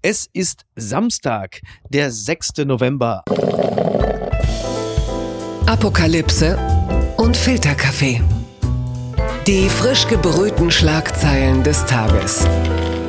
Es ist Samstag, der 6. November. Apokalypse und Filterkaffee. Die frisch gebrühten Schlagzeilen des Tages.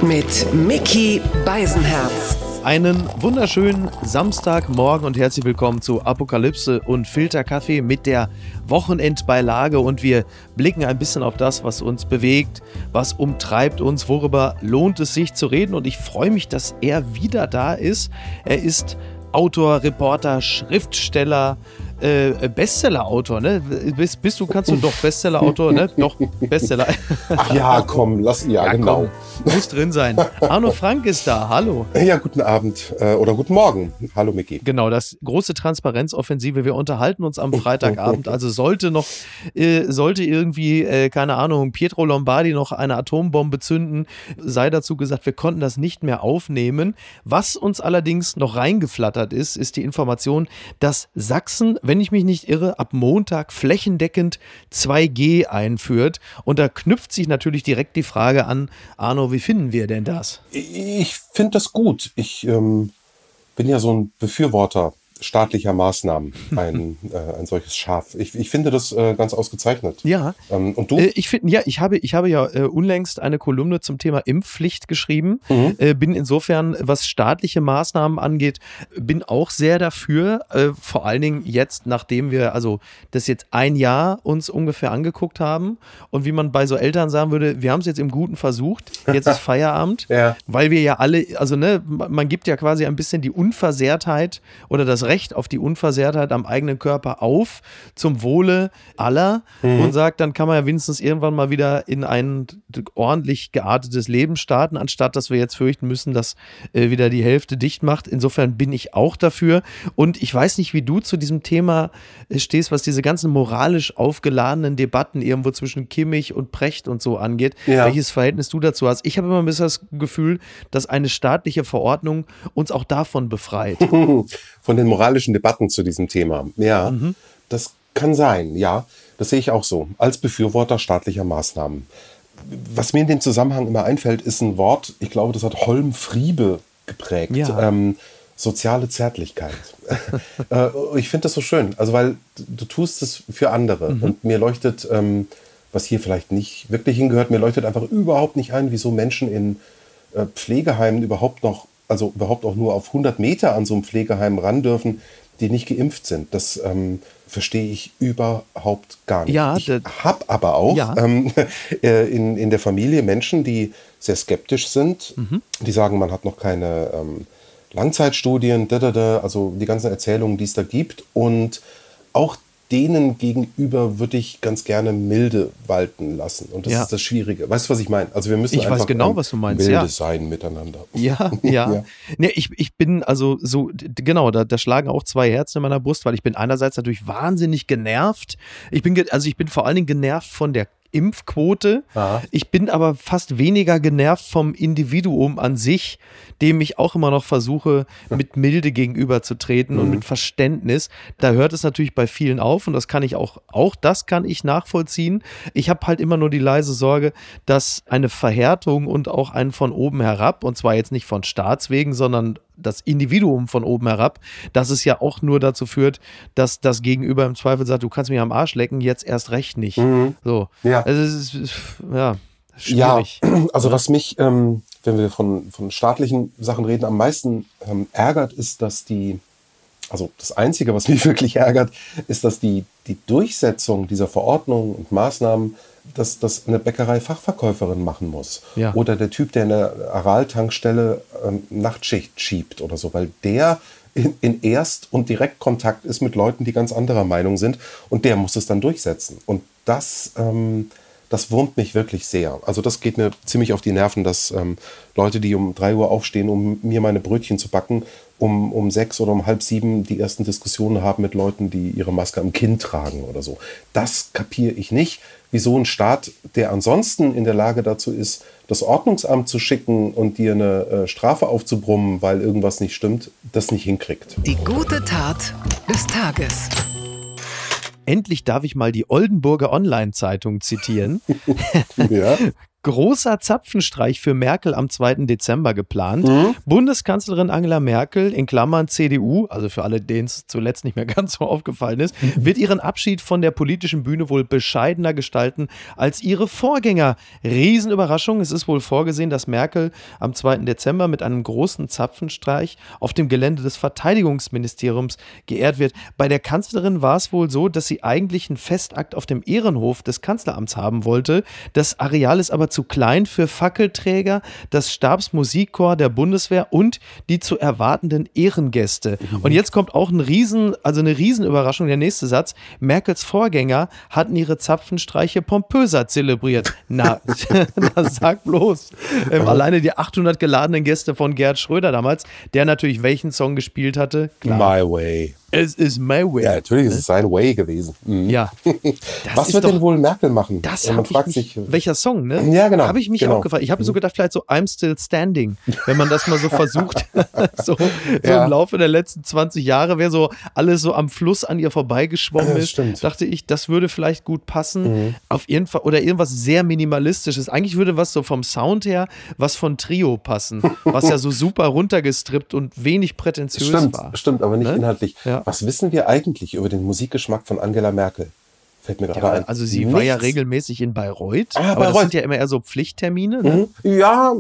Mit Mickey Beisenherz. Einen wunderschönen Samstagmorgen und herzlich willkommen zu Apokalypse und Filterkaffee mit der Wochenendbeilage und wir blicken ein bisschen auf das, was uns bewegt, was umtreibt uns, worüber lohnt es sich zu reden und ich freue mich, dass er wieder da ist. Er ist Autor, Reporter, Schriftsteller, äh, Bestseller-Autor, ne? Bist, bist, du, kannst du doch Bestseller-Autor, ne? Doch, Bestseller. Ach ja, komm, lass, ja, ja genau. Komm, muss drin sein. Arno Frank ist da, hallo. Ja, guten Abend äh, oder guten Morgen. Hallo, Micky. Genau, das große Transparenzoffensive. Wir unterhalten uns am Freitagabend, also sollte noch, äh, sollte irgendwie, äh, keine Ahnung, Pietro Lombardi noch eine Atombombe zünden, sei dazu gesagt, wir konnten das nicht mehr aufnehmen. Was uns allerdings noch reingeflattert ist, ist die Information, dass Sachsen, wenn ich mich nicht irre, ab Montag flächendeckend 2G einführt. Und da knüpft sich natürlich direkt die Frage an, Arno, wie finden wir denn das? Ich finde das gut. Ich ähm, bin ja so ein Befürworter staatlicher Maßnahmen ein, äh, ein solches Schaf. Ich, ich finde das äh, ganz ausgezeichnet. Ja. Ähm, und du? Äh, ich finde, ja, ich habe, ich habe ja äh, unlängst eine Kolumne zum Thema Impfpflicht geschrieben. Mhm. Äh, bin insofern, was staatliche Maßnahmen angeht, bin auch sehr dafür. Äh, vor allen Dingen jetzt, nachdem wir also das jetzt ein Jahr uns ungefähr angeguckt haben und wie man bei so Eltern sagen würde, wir haben es jetzt im Guten versucht. Jetzt ist Feierabend, ja. weil wir ja alle, also ne, man gibt ja quasi ein bisschen die Unversehrtheit oder das Recht auf die Unversehrtheit am eigenen Körper auf zum Wohle aller mhm. und sagt, dann kann man ja wenigstens irgendwann mal wieder in ein ordentlich geartetes Leben starten, anstatt dass wir jetzt fürchten müssen, dass äh, wieder die Hälfte dicht macht. Insofern bin ich auch dafür. Und ich weiß nicht, wie du zu diesem Thema äh, stehst, was diese ganzen moralisch aufgeladenen Debatten irgendwo zwischen Kimmich und Precht und so angeht. Ja. Welches Verhältnis du dazu hast. Ich habe immer ein bisschen das Gefühl, dass eine staatliche Verordnung uns auch davon befreit. Von den moralischen Debatten zu diesem Thema. Ja, mhm. das kann sein, ja. Das sehe ich auch so, als Befürworter staatlicher Maßnahmen. Was mir in dem Zusammenhang immer einfällt, ist ein Wort, ich glaube, das hat Holm Friebe geprägt. Ja. Ähm, soziale Zärtlichkeit. Äh, ich finde das so schön, also weil du tust es für andere mhm. und mir leuchtet, ähm, was hier vielleicht nicht wirklich hingehört, mir leuchtet einfach überhaupt nicht ein, wieso Menschen in äh, Pflegeheimen überhaupt noch also überhaupt auch nur auf 100 Meter an so einem Pflegeheim ran dürfen, die nicht geimpft sind. Das ähm, verstehe ich überhaupt gar nicht. Ja, ich habe aber auch ja. ähm, äh, in, in der Familie Menschen, die sehr skeptisch sind, mhm. die sagen, man hat noch keine ähm, Langzeitstudien, da, da, da, also die ganzen Erzählungen, die es da gibt. Und auch denen gegenüber würde ich ganz gerne milde walten lassen. Und das ja. ist das Schwierige. Weißt du, was ich meine? Also wir müssen ich einfach weiß genau, was du meinst. milde ja. sein miteinander. Ja, ja. ja. Nee, ich, ich bin also so, genau, da, da schlagen auch zwei Herzen in meiner Brust, weil ich bin einerseits natürlich wahnsinnig genervt. Ich bin, also ich bin vor allen Dingen genervt von der Impfquote. Aha. Ich bin aber fast weniger genervt vom Individuum an sich, dem ich auch immer noch versuche, mit Milde gegenüberzutreten mhm. und mit Verständnis. Da hört es natürlich bei vielen auf und das kann ich auch, auch das kann ich nachvollziehen. Ich habe halt immer nur die leise Sorge, dass eine Verhärtung und auch ein von oben herab, und zwar jetzt nicht von Staatswegen, sondern das Individuum von oben herab, dass es ja auch nur dazu führt, dass das Gegenüber im Zweifel sagt, du kannst mich am Arsch lecken, jetzt erst recht nicht. Mhm. So. Ja. Also es ist, ja, schwierig. Ja, also was mich, ähm, wenn wir von, von staatlichen Sachen reden, am meisten ähm, ärgert, ist, dass die, also das Einzige, was mich wirklich ärgert, ist, dass die, die Durchsetzung dieser Verordnungen und Maßnahmen dass das eine Bäckerei-Fachverkäuferin machen muss. Ja. Oder der Typ, der in der Aral-Tankstelle ähm, Nachtschicht schiebt oder so, weil der in, in Erst- und Direktkontakt ist mit Leuten, die ganz anderer Meinung sind und der muss es dann durchsetzen. Und das, ähm, das wurmt mich wirklich sehr. Also das geht mir ziemlich auf die Nerven, dass ähm, Leute, die um drei Uhr aufstehen, um mir meine Brötchen zu backen, um, um sechs oder um halb sieben die ersten Diskussionen haben mit Leuten, die ihre Maske am Kinn tragen oder so. Das kapiere ich nicht wieso ein Staat, der ansonsten in der Lage dazu ist, das Ordnungsamt zu schicken und dir eine äh, Strafe aufzubrummen, weil irgendwas nicht stimmt, das nicht hinkriegt. Die gute Tat des Tages. Endlich darf ich mal die Oldenburger Online-Zeitung zitieren. ja. Großer Zapfenstreich für Merkel am 2. Dezember geplant. Mhm. Bundeskanzlerin Angela Merkel, in Klammern CDU, also für alle, denen es zuletzt nicht mehr ganz so aufgefallen ist, mhm. wird ihren Abschied von der politischen Bühne wohl bescheidener gestalten als ihre Vorgänger. Riesenüberraschung. Es ist wohl vorgesehen, dass Merkel am 2. Dezember mit einem großen Zapfenstreich auf dem Gelände des Verteidigungsministeriums geehrt wird. Bei der Kanzlerin war es wohl so, dass sie eigentlich einen Festakt auf dem Ehrenhof des Kanzleramts haben wollte. Das Areal ist aber zu klein für Fackelträger, das Stabsmusikchor der Bundeswehr und die zu erwartenden Ehrengäste. Mhm. Und jetzt kommt auch ein Riesen, also eine Riesenüberraschung, der nächste Satz. Merkels Vorgänger hatten ihre Zapfenstreiche pompöser zelebriert. Na, na sag bloß. Ähm, alleine die 800 geladenen Gäste von Gerd Schröder damals, der natürlich welchen Song gespielt hatte? Klar. My Way. Es ist my way. Ja, natürlich ist es sein Way gewesen. Mhm. Ja. Was wird doch, denn wohl Merkel machen? Das man fragt mich, sich. Welcher Song, ne? Ja, genau. Habe ich mich genau. auch gefragt. Ich habe so mhm. gedacht, vielleicht so I'm Still Standing, wenn man das mal so versucht. so, so ja. im Laufe der letzten 20 Jahre wäre so alles so am Fluss an ihr vorbeigeschwommen ist. Stimmt. Dachte ich, das würde vielleicht gut passen. Mhm. Auf jeden Fall. Oder irgendwas sehr Minimalistisches. Eigentlich würde was so vom Sound her, was von Trio passen. was ja so super runtergestrippt und wenig prätentiös stimmt, war. Stimmt, aber nicht ne? inhaltlich. Ja. Was wissen wir eigentlich? eigentlich über den Musikgeschmack von Angela Merkel? Fällt mir gerade ja, ein. Also sie Nichts. war ja regelmäßig in Bayreuth, ah, aber Bayreuth. das sind ja immer eher so Pflichttermine. Ne? Mhm. Ja,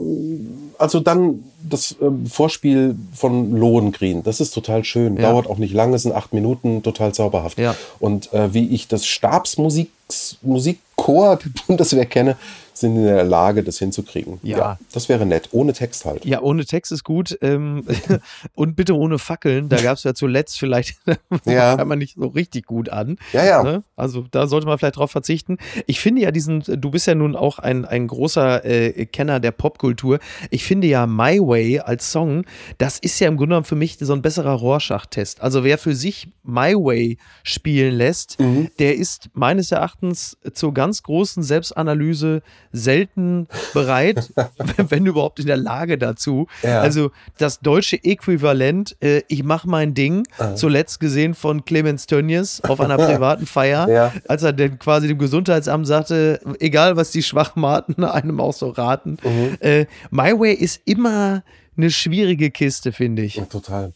also dann das ähm, Vorspiel von Lohengrin, das ist total schön. Ja. Dauert auch nicht lange, sind acht Minuten, total zauberhaft. Ja. Und äh, wie ich das Stabsmusikchor der Bundeswehr kenne, sind in der Lage, das hinzukriegen. Ja. ja. das wäre nett. Ohne Text halt. Ja, ohne Text ist gut. Ähm, und bitte ohne Fackeln. Da gab es ja zuletzt vielleicht, ja. kann man nicht so richtig gut an. Ja, ja. Ne? Also da sollte man vielleicht drauf verzichten. Ich finde ja diesen, du bist ja nun auch ein, ein großer äh, Kenner der Popkultur. Ich finde ja My Way als Song, das ist ja im Grunde genommen für mich so ein besserer Rorschach-Test. Also wer für sich My Way spielen lässt, mhm. der ist meines Erachtens zur ganz großen Selbstanalyse selten bereit, wenn überhaupt in der Lage dazu. Ja. Also das deutsche Äquivalent, äh, ich mache mein Ding, ah. zuletzt gesehen von Clemens Tönnies auf einer privaten Feier, ja. als er dann quasi dem Gesundheitsamt sagte, egal was die Schwachmaten einem auch so raten. Mhm. Äh, My Way ist immer eine schwierige Kiste, finde ich. Ja, total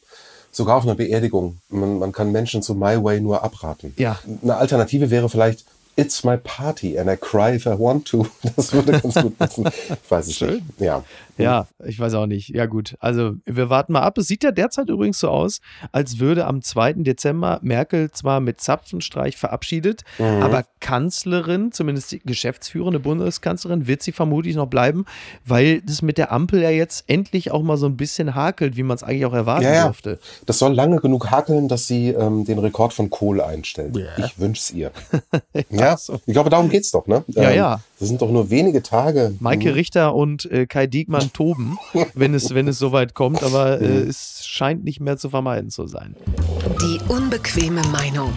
sogar auf einer Beerdigung. Man, man, kann Menschen zu My Way nur abraten. Ja. Eine Alternative wäre vielleicht It's my party and I cry if I want to. Das würde ganz gut passen. Ich weiß es Schön. nicht. Ja. Ja, ich weiß auch nicht. Ja, gut. Also, wir warten mal ab. Es sieht ja derzeit übrigens so aus, als würde am 2. Dezember Merkel zwar mit Zapfenstreich verabschiedet, mhm. aber Kanzlerin, zumindest die geschäftsführende Bundeskanzlerin, wird sie vermutlich noch bleiben, weil das mit der Ampel ja jetzt endlich auch mal so ein bisschen hakelt, wie man es eigentlich auch erwarten ja, ja. durfte. Das soll lange genug hakeln, dass sie ähm, den Rekord von Kohl einstellt. Yeah. Ich wünsche es ihr. ja, so. ich glaube, darum geht es doch, ne? Ja, ähm, ja. Das sind doch nur wenige Tage. Maike mhm. Richter und äh, Kai Diekmann toben, wenn es, wenn es soweit kommt, aber äh, mhm. es scheint nicht mehr zu vermeiden zu sein. Die unbequeme Meinung.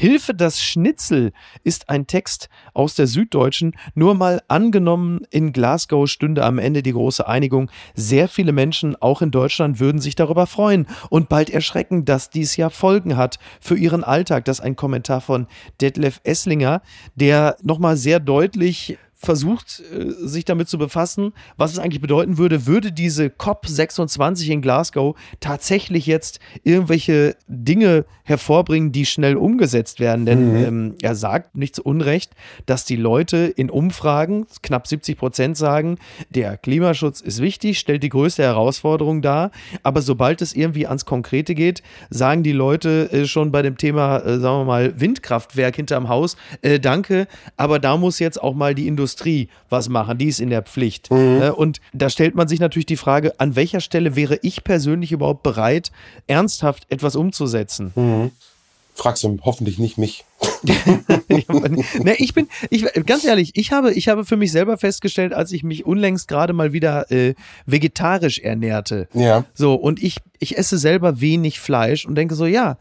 Hilfe, das Schnitzel ist ein Text aus der Süddeutschen. Nur mal angenommen, in Glasgow stünde am Ende die große Einigung. Sehr viele Menschen, auch in Deutschland, würden sich darüber freuen und bald erschrecken, dass dies ja Folgen hat für ihren Alltag. Das ist ein Kommentar von Detlef Esslinger, der nochmal sehr deutlich versucht, äh, sich damit zu befassen, was es eigentlich bedeuten würde, würde diese COP26 in Glasgow tatsächlich jetzt irgendwelche Dinge hervorbringen, die schnell umgesetzt werden. Denn mhm. ähm, er sagt nicht zu Unrecht, dass die Leute in Umfragen, knapp 70 Prozent sagen, der Klimaschutz ist wichtig, stellt die größte Herausforderung dar. Aber sobald es irgendwie ans Konkrete geht, sagen die Leute äh, schon bei dem Thema, äh, sagen wir mal, Windkraftwerk hinterm Haus, äh, danke, aber da muss jetzt auch mal die Industrie Industrie was machen, die ist in der Pflicht. Mhm. Ne? Und da stellt man sich natürlich die Frage, an welcher Stelle wäre ich persönlich überhaupt bereit, ernsthaft etwas umzusetzen? Mhm. Fragst du hoffentlich nicht mich. ne, ich bin, ich, ganz ehrlich, ich habe, ich habe für mich selber festgestellt, als ich mich unlängst gerade mal wieder äh, vegetarisch ernährte. Ja. So, und ich, ich esse selber wenig Fleisch und denke so, ja,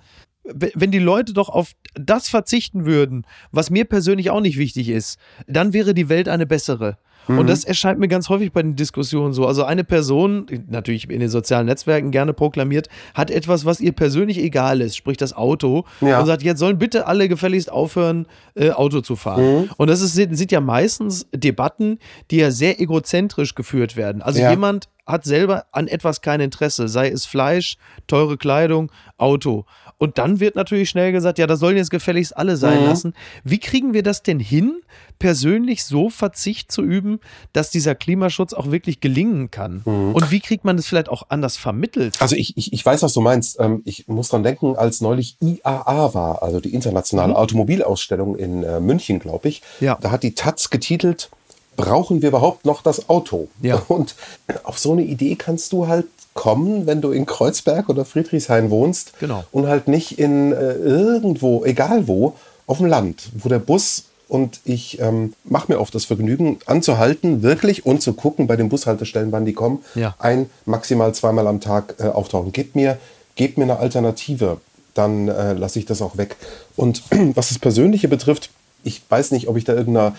wenn die Leute doch auf das verzichten würden, was mir persönlich auch nicht wichtig ist, dann wäre die Welt eine bessere. Und das erscheint mir ganz häufig bei den Diskussionen so. Also eine Person, natürlich in den sozialen Netzwerken gerne proklamiert, hat etwas, was ihr persönlich egal ist, sprich das Auto, Ja. und sagt, jetzt sollen bitte alle gefälligst aufhören, äh, Auto zu fahren. Und das ist, sind, sind ja meistens Debatten, die ja sehr egozentrisch geführt werden. Also Ja. jemand hat selber an etwas kein Interesse, sei es Fleisch, teure Kleidung, Auto. Und dann wird natürlich schnell gesagt, ja, das sollen jetzt gefälligst alle sein lassen. Wie kriegen wir das denn hin, persönlich so Verzicht zu üben, dass dieser Klimaschutz auch wirklich gelingen kann? Und wie kriegt man das vielleicht auch anders vermittelt? Also ich, ich, ich weiß, was du meinst. Ähm, ich muss dran denken, als neulich IAA war, also die internationale Automobilausstellung in äh, München, glaube ich. Ja. Da hat die Taz getitelt, brauchen wir überhaupt noch das Auto? Ja. Und auf so eine Idee kannst du halt kommen, wenn du in Kreuzberg oder Friedrichshain wohnst Genau. und halt nicht in äh, irgendwo, egal wo, auf dem Land, wo der Bus und ich ähm, mache mir oft das Vergnügen, anzuhalten, wirklich und zu gucken bei den Bushaltestellen, wann die kommen. Ja. Ein, maximal zweimal am Tag äh, auftauchen. Gebt mir, gebt mir eine Alternative, dann äh, lasse ich das auch weg. Und was das Persönliche betrifft, ich weiß nicht, ob ich da irgendeiner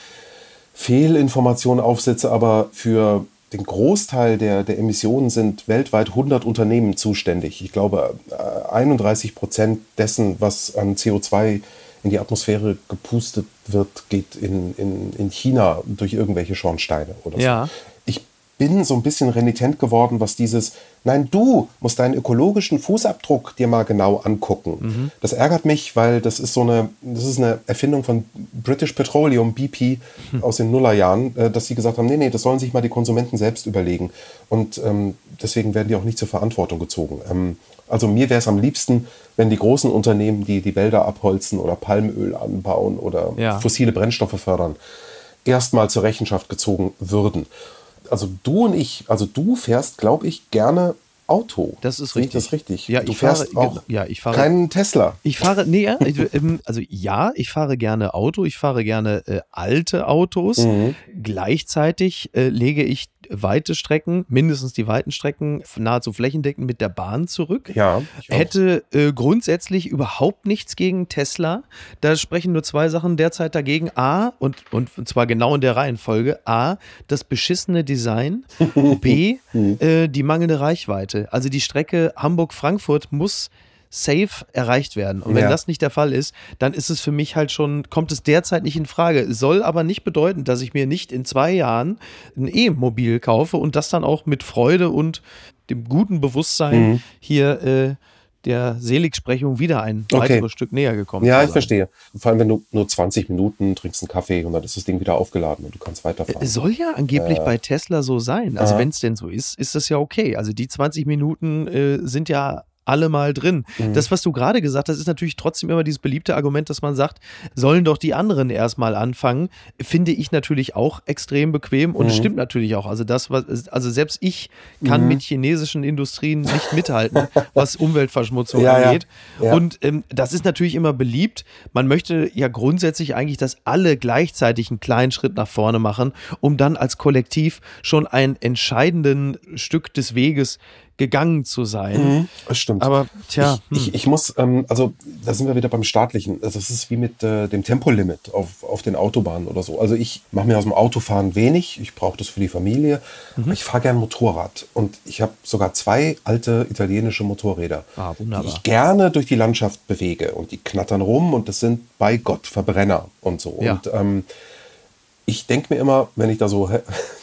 Fehlinformation aufsetze, aber für den Großteil der, der Emissionen sind weltweit 100 Unternehmen zuständig. Ich glaube, äh, 31 Prozent dessen, was an CO2 in die Atmosphäre gepustet wird, geht in, in, in China durch irgendwelche Schornsteine oder so. Ja. Bin so ein bisschen renitent geworden, was dieses, nein, du musst deinen ökologischen Fußabdruck dir mal genau angucken. Das ärgert mich, weil das ist so eine, das ist eine Erfindung von British Petroleum, BP, aus den Nullerjahren, äh, dass sie gesagt haben, nee, nee, das sollen sich mal die Konsumenten selbst überlegen. Und ähm, deswegen werden die auch nicht zur Verantwortung gezogen. Ähm, also mir wäre es am liebsten, wenn die großen Unternehmen, die die Wälder abholzen oder Palmöl anbauen oder Ja. fossile Brennstoffe fördern, erstmal zur Rechenschaft gezogen würden. Also du und ich, also du fährst, glaube ich, gerne Auto. Das ist richtig. Ich das richtig? Ja, du ich fahre- fährst auch genau, ja, ich fahre- keinen Tesla. Ich fahre, nee, also ja, ich fahre gerne Auto, ich fahre gerne äh, alte Autos. Mhm. Gleichzeitig äh, lege ich weite Strecken, mindestens die weiten Strecken, nahezu flächendeckend mit der Bahn zurück. Ja. Hätte äh, grundsätzlich überhaupt nichts gegen Tesla. Da sprechen nur zwei Sachen derzeit dagegen. A, und, und zwar genau in der Reihenfolge. A, das beschissene Design. B, äh, die mangelnde Reichweite. Also die Strecke Hamburg-Frankfurt muss safe erreicht werden. Und wenn Ja. das nicht der Fall ist, dann ist es für mich halt schon, kommt es derzeit nicht in Frage. Soll aber nicht bedeuten, dass ich mir nicht in zwei Jahren ein E-Mobil kaufe und das dann auch mit Freude und dem guten Bewusstsein Mhm. hier äh, der Seligsprechung wieder ein Okay. weiteres Stück näher gekommen Ja, ich sein. verstehe. Vor allem, wenn du nur 20 Minuten trinkst einen Kaffee und dann ist das Ding wieder aufgeladen und du kannst weiterfahren. Es soll ja angeblich bei Tesla so sein. Also wenn es denn so ist, ist das ja okay. Also die 20 Minuten äh, sind ja alle mal drin. Mhm. Das, was du gerade gesagt hast, ist natürlich trotzdem immer dieses beliebte Argument, dass man sagt, sollen doch die anderen erstmal anfangen. Finde ich natürlich auch extrem bequem und es Mhm. stimmt natürlich auch. Also das, was, also selbst ich kann mit chinesischen Industrien nicht mithalten, was Umweltverschmutzung Ja, ja. angeht. Ja. Und ähm, das ist natürlich immer beliebt. Man möchte ja grundsätzlich eigentlich, dass alle gleichzeitig einen kleinen Schritt nach vorne machen, um dann als Kollektiv schon ein entscheidenden Stück des Weges gegangen zu sein. Das stimmt. Aber tja, hm. ich, ich, ich muss, ähm, also da sind wir wieder beim Staatlichen. Also, Das ist wie mit äh, dem Tempolimit auf, auf den Autobahnen oder so. Also ich mache mir aus dem Autofahren wenig. Ich brauche das für die Familie. Mhm. Ich fahre gern Motorrad. Und ich habe sogar zwei alte italienische Motorräder, Ah, die ich gerne durch die Landschaft bewege. Und die knattern rum und das sind bei Gott Verbrenner und so. Ja. Und ähm, ich denke mir immer, wenn ich da so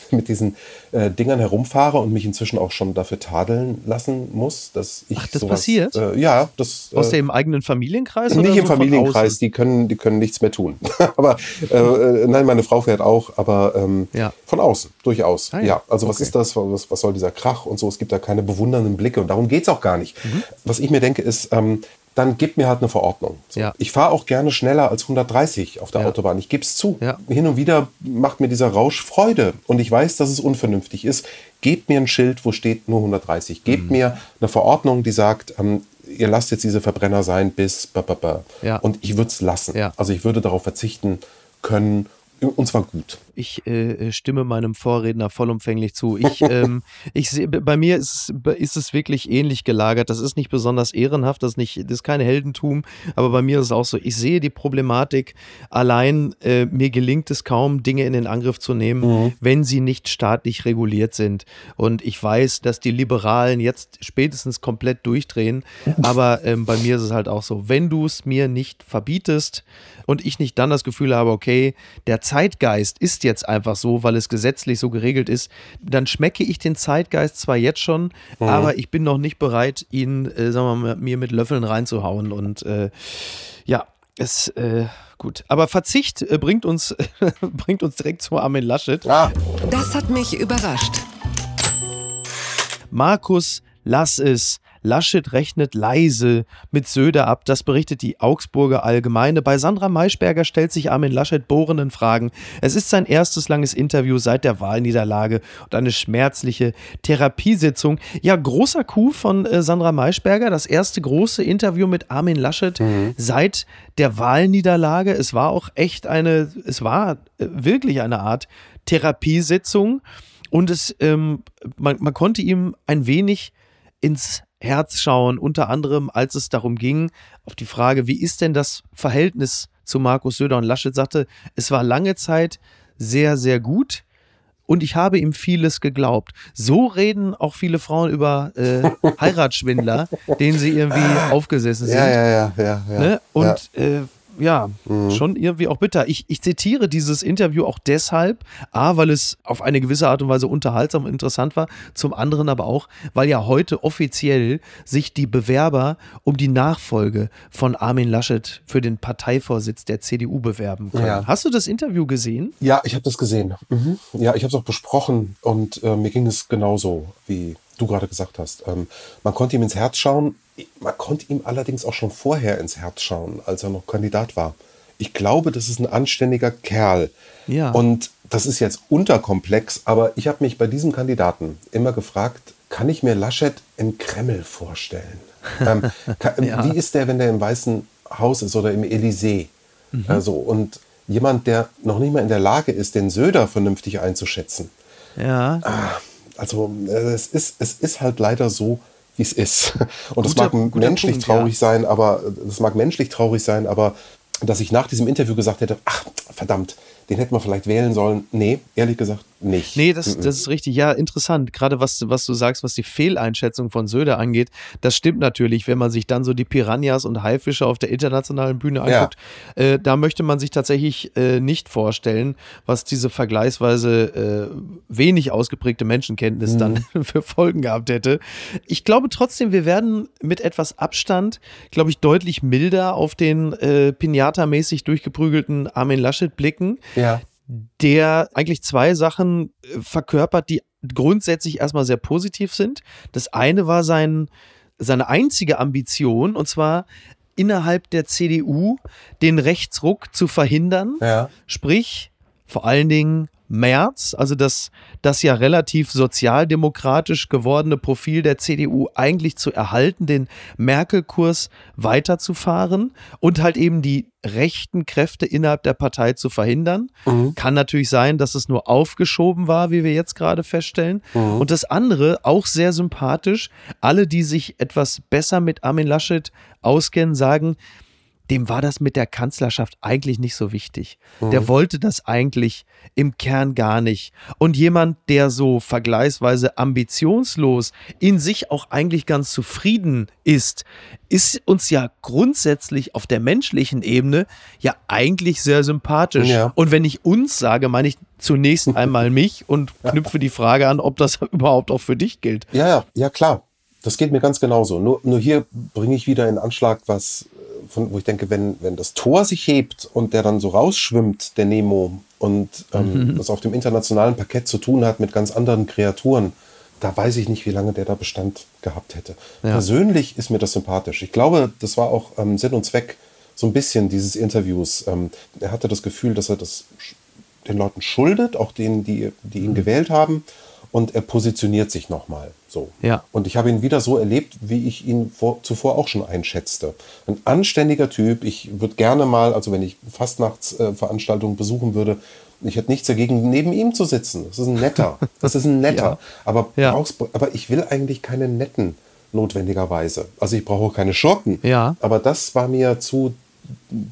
mit diesen äh, Dingern herumfahre und mich inzwischen auch schon dafür tadeln lassen muss, dass ich Ach, das sowas, passiert? Äh, ja, das aus äh, dem eigenen Familienkreis? nicht so im Familienkreis, die können, die können nichts mehr tun. aber äh, äh, nein, meine Frau fährt auch, aber ähm, Ja. von außen, durchaus. Ah ja. ja, also was okay. ist das, was, was soll dieser Krach und so, es gibt da keine bewundernden Blicke und darum geht es auch gar nicht. Mhm. Was ich mir denke ist, ähm, dann gib mir halt eine Verordnung. So. Ja. Ich fahre auch gerne schneller als 130 auf der Ja. Autobahn. Ich gebe es zu. Ja. Hin und wieder macht mir dieser Rausch Freude. Und ich weiß, dass es unvernünftig ist. Gebt mir ein Schild, wo steht nur 130. Gebt Mhm. mir eine Verordnung, die sagt, ähm, ihr lasst jetzt diese Verbrenner sein bis ba, ba, ba. Ja. Und ich würde es lassen. Also ich würde darauf verzichten können und zwar gut. Ich äh, stimme meinem Vorredner vollumfänglich zu. Ich, ähm, ich sehe, bei mir ist, ist es wirklich ähnlich gelagert. Das ist nicht besonders ehrenhaft, das ist, nicht, das ist kein Heldentum, aber bei mir ist es auch so. Ich sehe die Problematik. Allein äh, mir gelingt es kaum, Dinge in den Angriff zu nehmen, mhm. wenn sie nicht staatlich reguliert sind. Und ich weiß, dass die Liberalen jetzt spätestens komplett durchdrehen, aber ähm, bei mir ist es halt auch so. Wenn du es mir nicht verbietest und ich nicht dann das Gefühl habe, okay, der Zeitgeist ist jetzt einfach so, weil es gesetzlich so geregelt ist, dann schmecke ich den Zeitgeist zwar jetzt schon, mhm. aber ich bin noch nicht bereit, ihn, äh, sagen wir mal, mir mit Löffeln reinzuhauen. Und äh, ja, es, äh, gut. Aber Verzicht äh, bringt, uns, bringt uns direkt zu Armin Laschet. Ah. Das hat mich überrascht. Markus, lass es. Laschet rechnet leise mit Söder ab, das berichtet die Augsburger Allgemeine. Bei Sandra Maischberger stellt sich Armin Laschet bohrenden Fragen. Es ist sein erstes langes Interview seit der Wahlniederlage und eine schmerzliche Therapiesitzung. Ja, großer Coup von äh, Sandra Maischberger, das erste große Interview mit Armin Laschet mhm. seit der Wahlniederlage. Es war auch echt eine, es war äh, wirklich eine Art Therapiesitzung. Und es, ähm, man, man konnte ihm ein wenig ins Herz schauen, unter anderem als es darum ging, auf die Frage, wie ist denn das Verhältnis zu Markus Söder und Laschet sagte, es war lange Zeit sehr, sehr gut und ich habe ihm vieles geglaubt. So reden auch viele Frauen über äh, Heiratsschwindler, denen sie irgendwie aufgesessen sind. Ja, ja, ja, ja. ja ne? Und ja. Äh, ja, mhm. schon irgendwie auch bitter. Ich, ich zitiere dieses Interview auch deshalb, A, weil es auf eine gewisse Art und Weise unterhaltsam und interessant war, zum anderen aber auch, weil ja heute offiziell sich die Bewerber um die Nachfolge von Armin Laschet für den Parteivorsitz der CDU bewerben können. Ja. Hast du das Interview gesehen? Ja, ich habe das gesehen. Mhm. Ja, ich habe es auch besprochen und äh, mir ging es genauso wie du gerade gesagt hast. Ähm, man konnte ihm ins Herz schauen. Man konnte ihm allerdings auch schon vorher ins Herz schauen, als er noch Kandidat war. Ich glaube, das ist ein anständiger Kerl. Ja. Und das ist jetzt unterkomplex, aber ich habe mich bei diesem Kandidaten immer gefragt, kann ich mir Laschet im Kreml vorstellen? ähm, kann, ja. Wie ist der, wenn der im Weißen Haus ist oder im Elysée? Mhm. Also, und jemand, der noch nicht mal in der Lage ist, den Söder vernünftig einzuschätzen. Ja. Ah, also äh, es ist, es ist halt leider so, wie es ist. Und es mag menschlich Punkt, traurig ja. sein, aber es mag menschlich traurig sein, aber dass ich nach diesem Interview gesagt hätte, ach verdammt, den hätten wir vielleicht wählen sollen. Nee, ehrlich gesagt nicht. Nee, das, das ist richtig. Ja, interessant. Gerade was, was du sagst, was die Fehleinschätzung von Söder angeht, das stimmt natürlich, wenn man sich dann so die Piranhas und Haifische auf der internationalen Bühne anguckt. Ja. Äh, da möchte man sich tatsächlich äh, nicht vorstellen, was diese vergleichsweise äh, wenig ausgeprägte Menschenkenntnis mhm. dann für Folgen gehabt hätte. Ich glaube trotzdem, wir werden mit etwas Abstand, glaube ich, deutlich milder auf den äh, Pinata-mäßig durchgeprügelten Armin Laschet blicken ja. Der eigentlich zwei Sachen äh, verkörpert, die grundsätzlich erstmal sehr positiv sind. Das eine war sein, seine einzige Ambition, und zwar innerhalb der CDU den Rechtsruck zu verhindern. Ja. Sprich, vor allen Dingen März, also das, das ja relativ sozialdemokratisch gewordene Profil der CDU eigentlich zu erhalten, den Merkel-Kurs weiterzufahren und halt eben die rechten Kräfte innerhalb der Partei zu verhindern. Mhm. Kann natürlich sein, dass es nur aufgeschoben war, wie wir jetzt gerade feststellen. Mhm. Und das andere, auch sehr sympathisch, alle, die sich etwas besser mit Armin Laschet auskennen, sagen, dem war das mit der Kanzlerschaft eigentlich nicht so wichtig. Mhm. Der wollte das eigentlich im Kern gar nicht. Und jemand, der so vergleichsweise ambitionslos in sich auch eigentlich ganz zufrieden ist, ist uns ja grundsätzlich auf der menschlichen Ebene ja eigentlich sehr sympathisch. Ja. Und wenn ich uns sage, meine ich zunächst einmal mich und knüpfe die Frage an, ob das überhaupt auch für dich gilt. Ja, ja, ja klar. Das geht mir ganz genauso. Nur, nur hier bringe ich wieder in Anschlag, was von, wo ich denke, wenn, wenn das Tor sich hebt und der dann so rausschwimmt, der Nemo, und ähm, mhm. das auf dem internationalen Parkett zu tun hat mit ganz anderen Kreaturen, da weiß ich nicht, wie lange der da Bestand gehabt hätte. Ja. Persönlich ist mir das sympathisch. Ich glaube, das war auch ähm, Sinn und Zweck so ein bisschen dieses Interviews. Ähm, er hatte das Gefühl, dass er das den Leuten schuldet, auch denen, die, die ihn mhm. gewählt haben und er positioniert sich nochmal so. Ja. Und ich habe ihn wieder so erlebt, wie ich ihn vor, zuvor auch schon einschätzte. Ein anständiger Typ. Ich würde gerne mal, also wenn ich Fastnachtsveranstaltungen äh, besuchen würde, Ich hätte nichts dagegen, neben ihm zu sitzen. Das ist ein netter. Das ist ein netter. ja. Aber, ja. aber ich will eigentlich keine netten notwendigerweise. Also ich brauche auch keine Schurken. Ja. Aber das war mir zu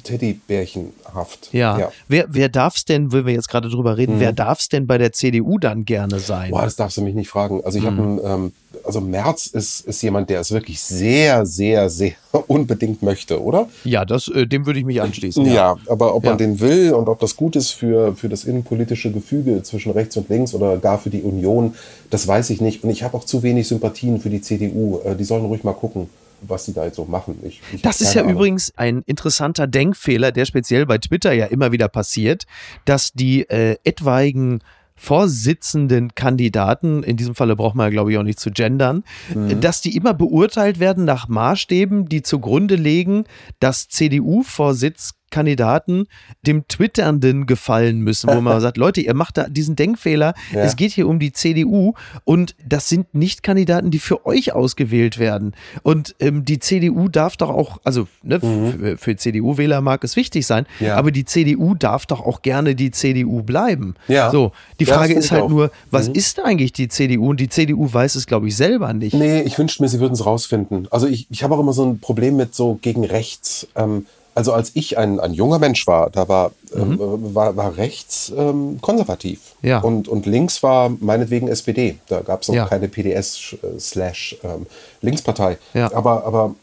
Teddybärchenhaft. Ja. ja. Wer, wer darf es denn, wenn wir jetzt gerade drüber reden, mhm. wer darf es denn bei der CDU dann gerne sein? Boah, das darfst du mich nicht fragen. Also ich mhm. habe ähm, also Merz ist, ist jemand, der es wirklich sehr, sehr, sehr unbedingt möchte, oder? Ja, das, äh, dem würde ich mich anschließen. Ja, ja aber ob ja. man den will und ob das gut ist für, für das innenpolitische Gefüge zwischen rechts und links oder gar für die Union, das weiß ich nicht. Und ich habe auch zu wenig Sympathien für die CDU. Äh, die sollen ruhig mal gucken was sie da jetzt so machen. Ich, ich das ist ja Ahnung. übrigens ein interessanter Denkfehler, der speziell bei Twitter ja immer wieder passiert, dass die äh, etwaigen Vorsitzenden Kandidaten, in diesem Falle braucht man ja, glaube ich, auch nicht zu gendern, mhm. dass die immer beurteilt werden nach Maßstäben, die zugrunde legen, dass CDU-Vorsitz Kandidaten dem Twitternden gefallen müssen, wo man sagt, Leute, ihr macht da diesen Denkfehler, ja. es geht hier um die CDU und das sind nicht Kandidaten, die für euch ausgewählt werden. Und ähm, die CDU darf doch auch, also ne, mhm. für, CDU-Wähler mag es wichtig sein, ja. aber die CDU darf doch auch gerne die CDU bleiben. Ja. So, die Frage ist halt nur, was mhm. ist eigentlich die CDU? Und die CDU weiß es, glaube ich, selber nicht. Nee, ich wünschte mir, sie würden es rausfinden. Also ich, ich habe auch immer so ein Problem mit so gegen rechts. Ähm, also als ich ein, ein junger Mensch war, da war, ähm, mhm. ähm, war, war rechts ähm, konservativ ja. und, und links war meinetwegen SPD. Da gab es noch ja. keine PDS äh, slash ähm, Linkspartei. Ja. Aber, aber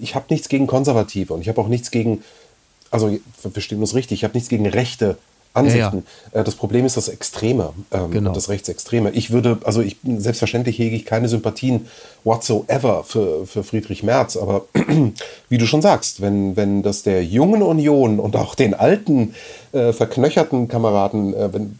ich habe nichts gegen Konservative und ich habe auch nichts gegen, also wir verstehen uns richtig, ich habe nichts gegen Rechte Ansichten. Ja, ja. Äh, das Problem ist das Extreme, ähm, genau. das Rechtsextreme. Ich würde, also ich selbstverständlich hege ich keine Sympathien whatsoever für, für Friedrich Merz, aber wie du schon sagst, wenn, wenn das der jungen Union und auch den alten äh, verknöcherten Kameraden äh, wenn,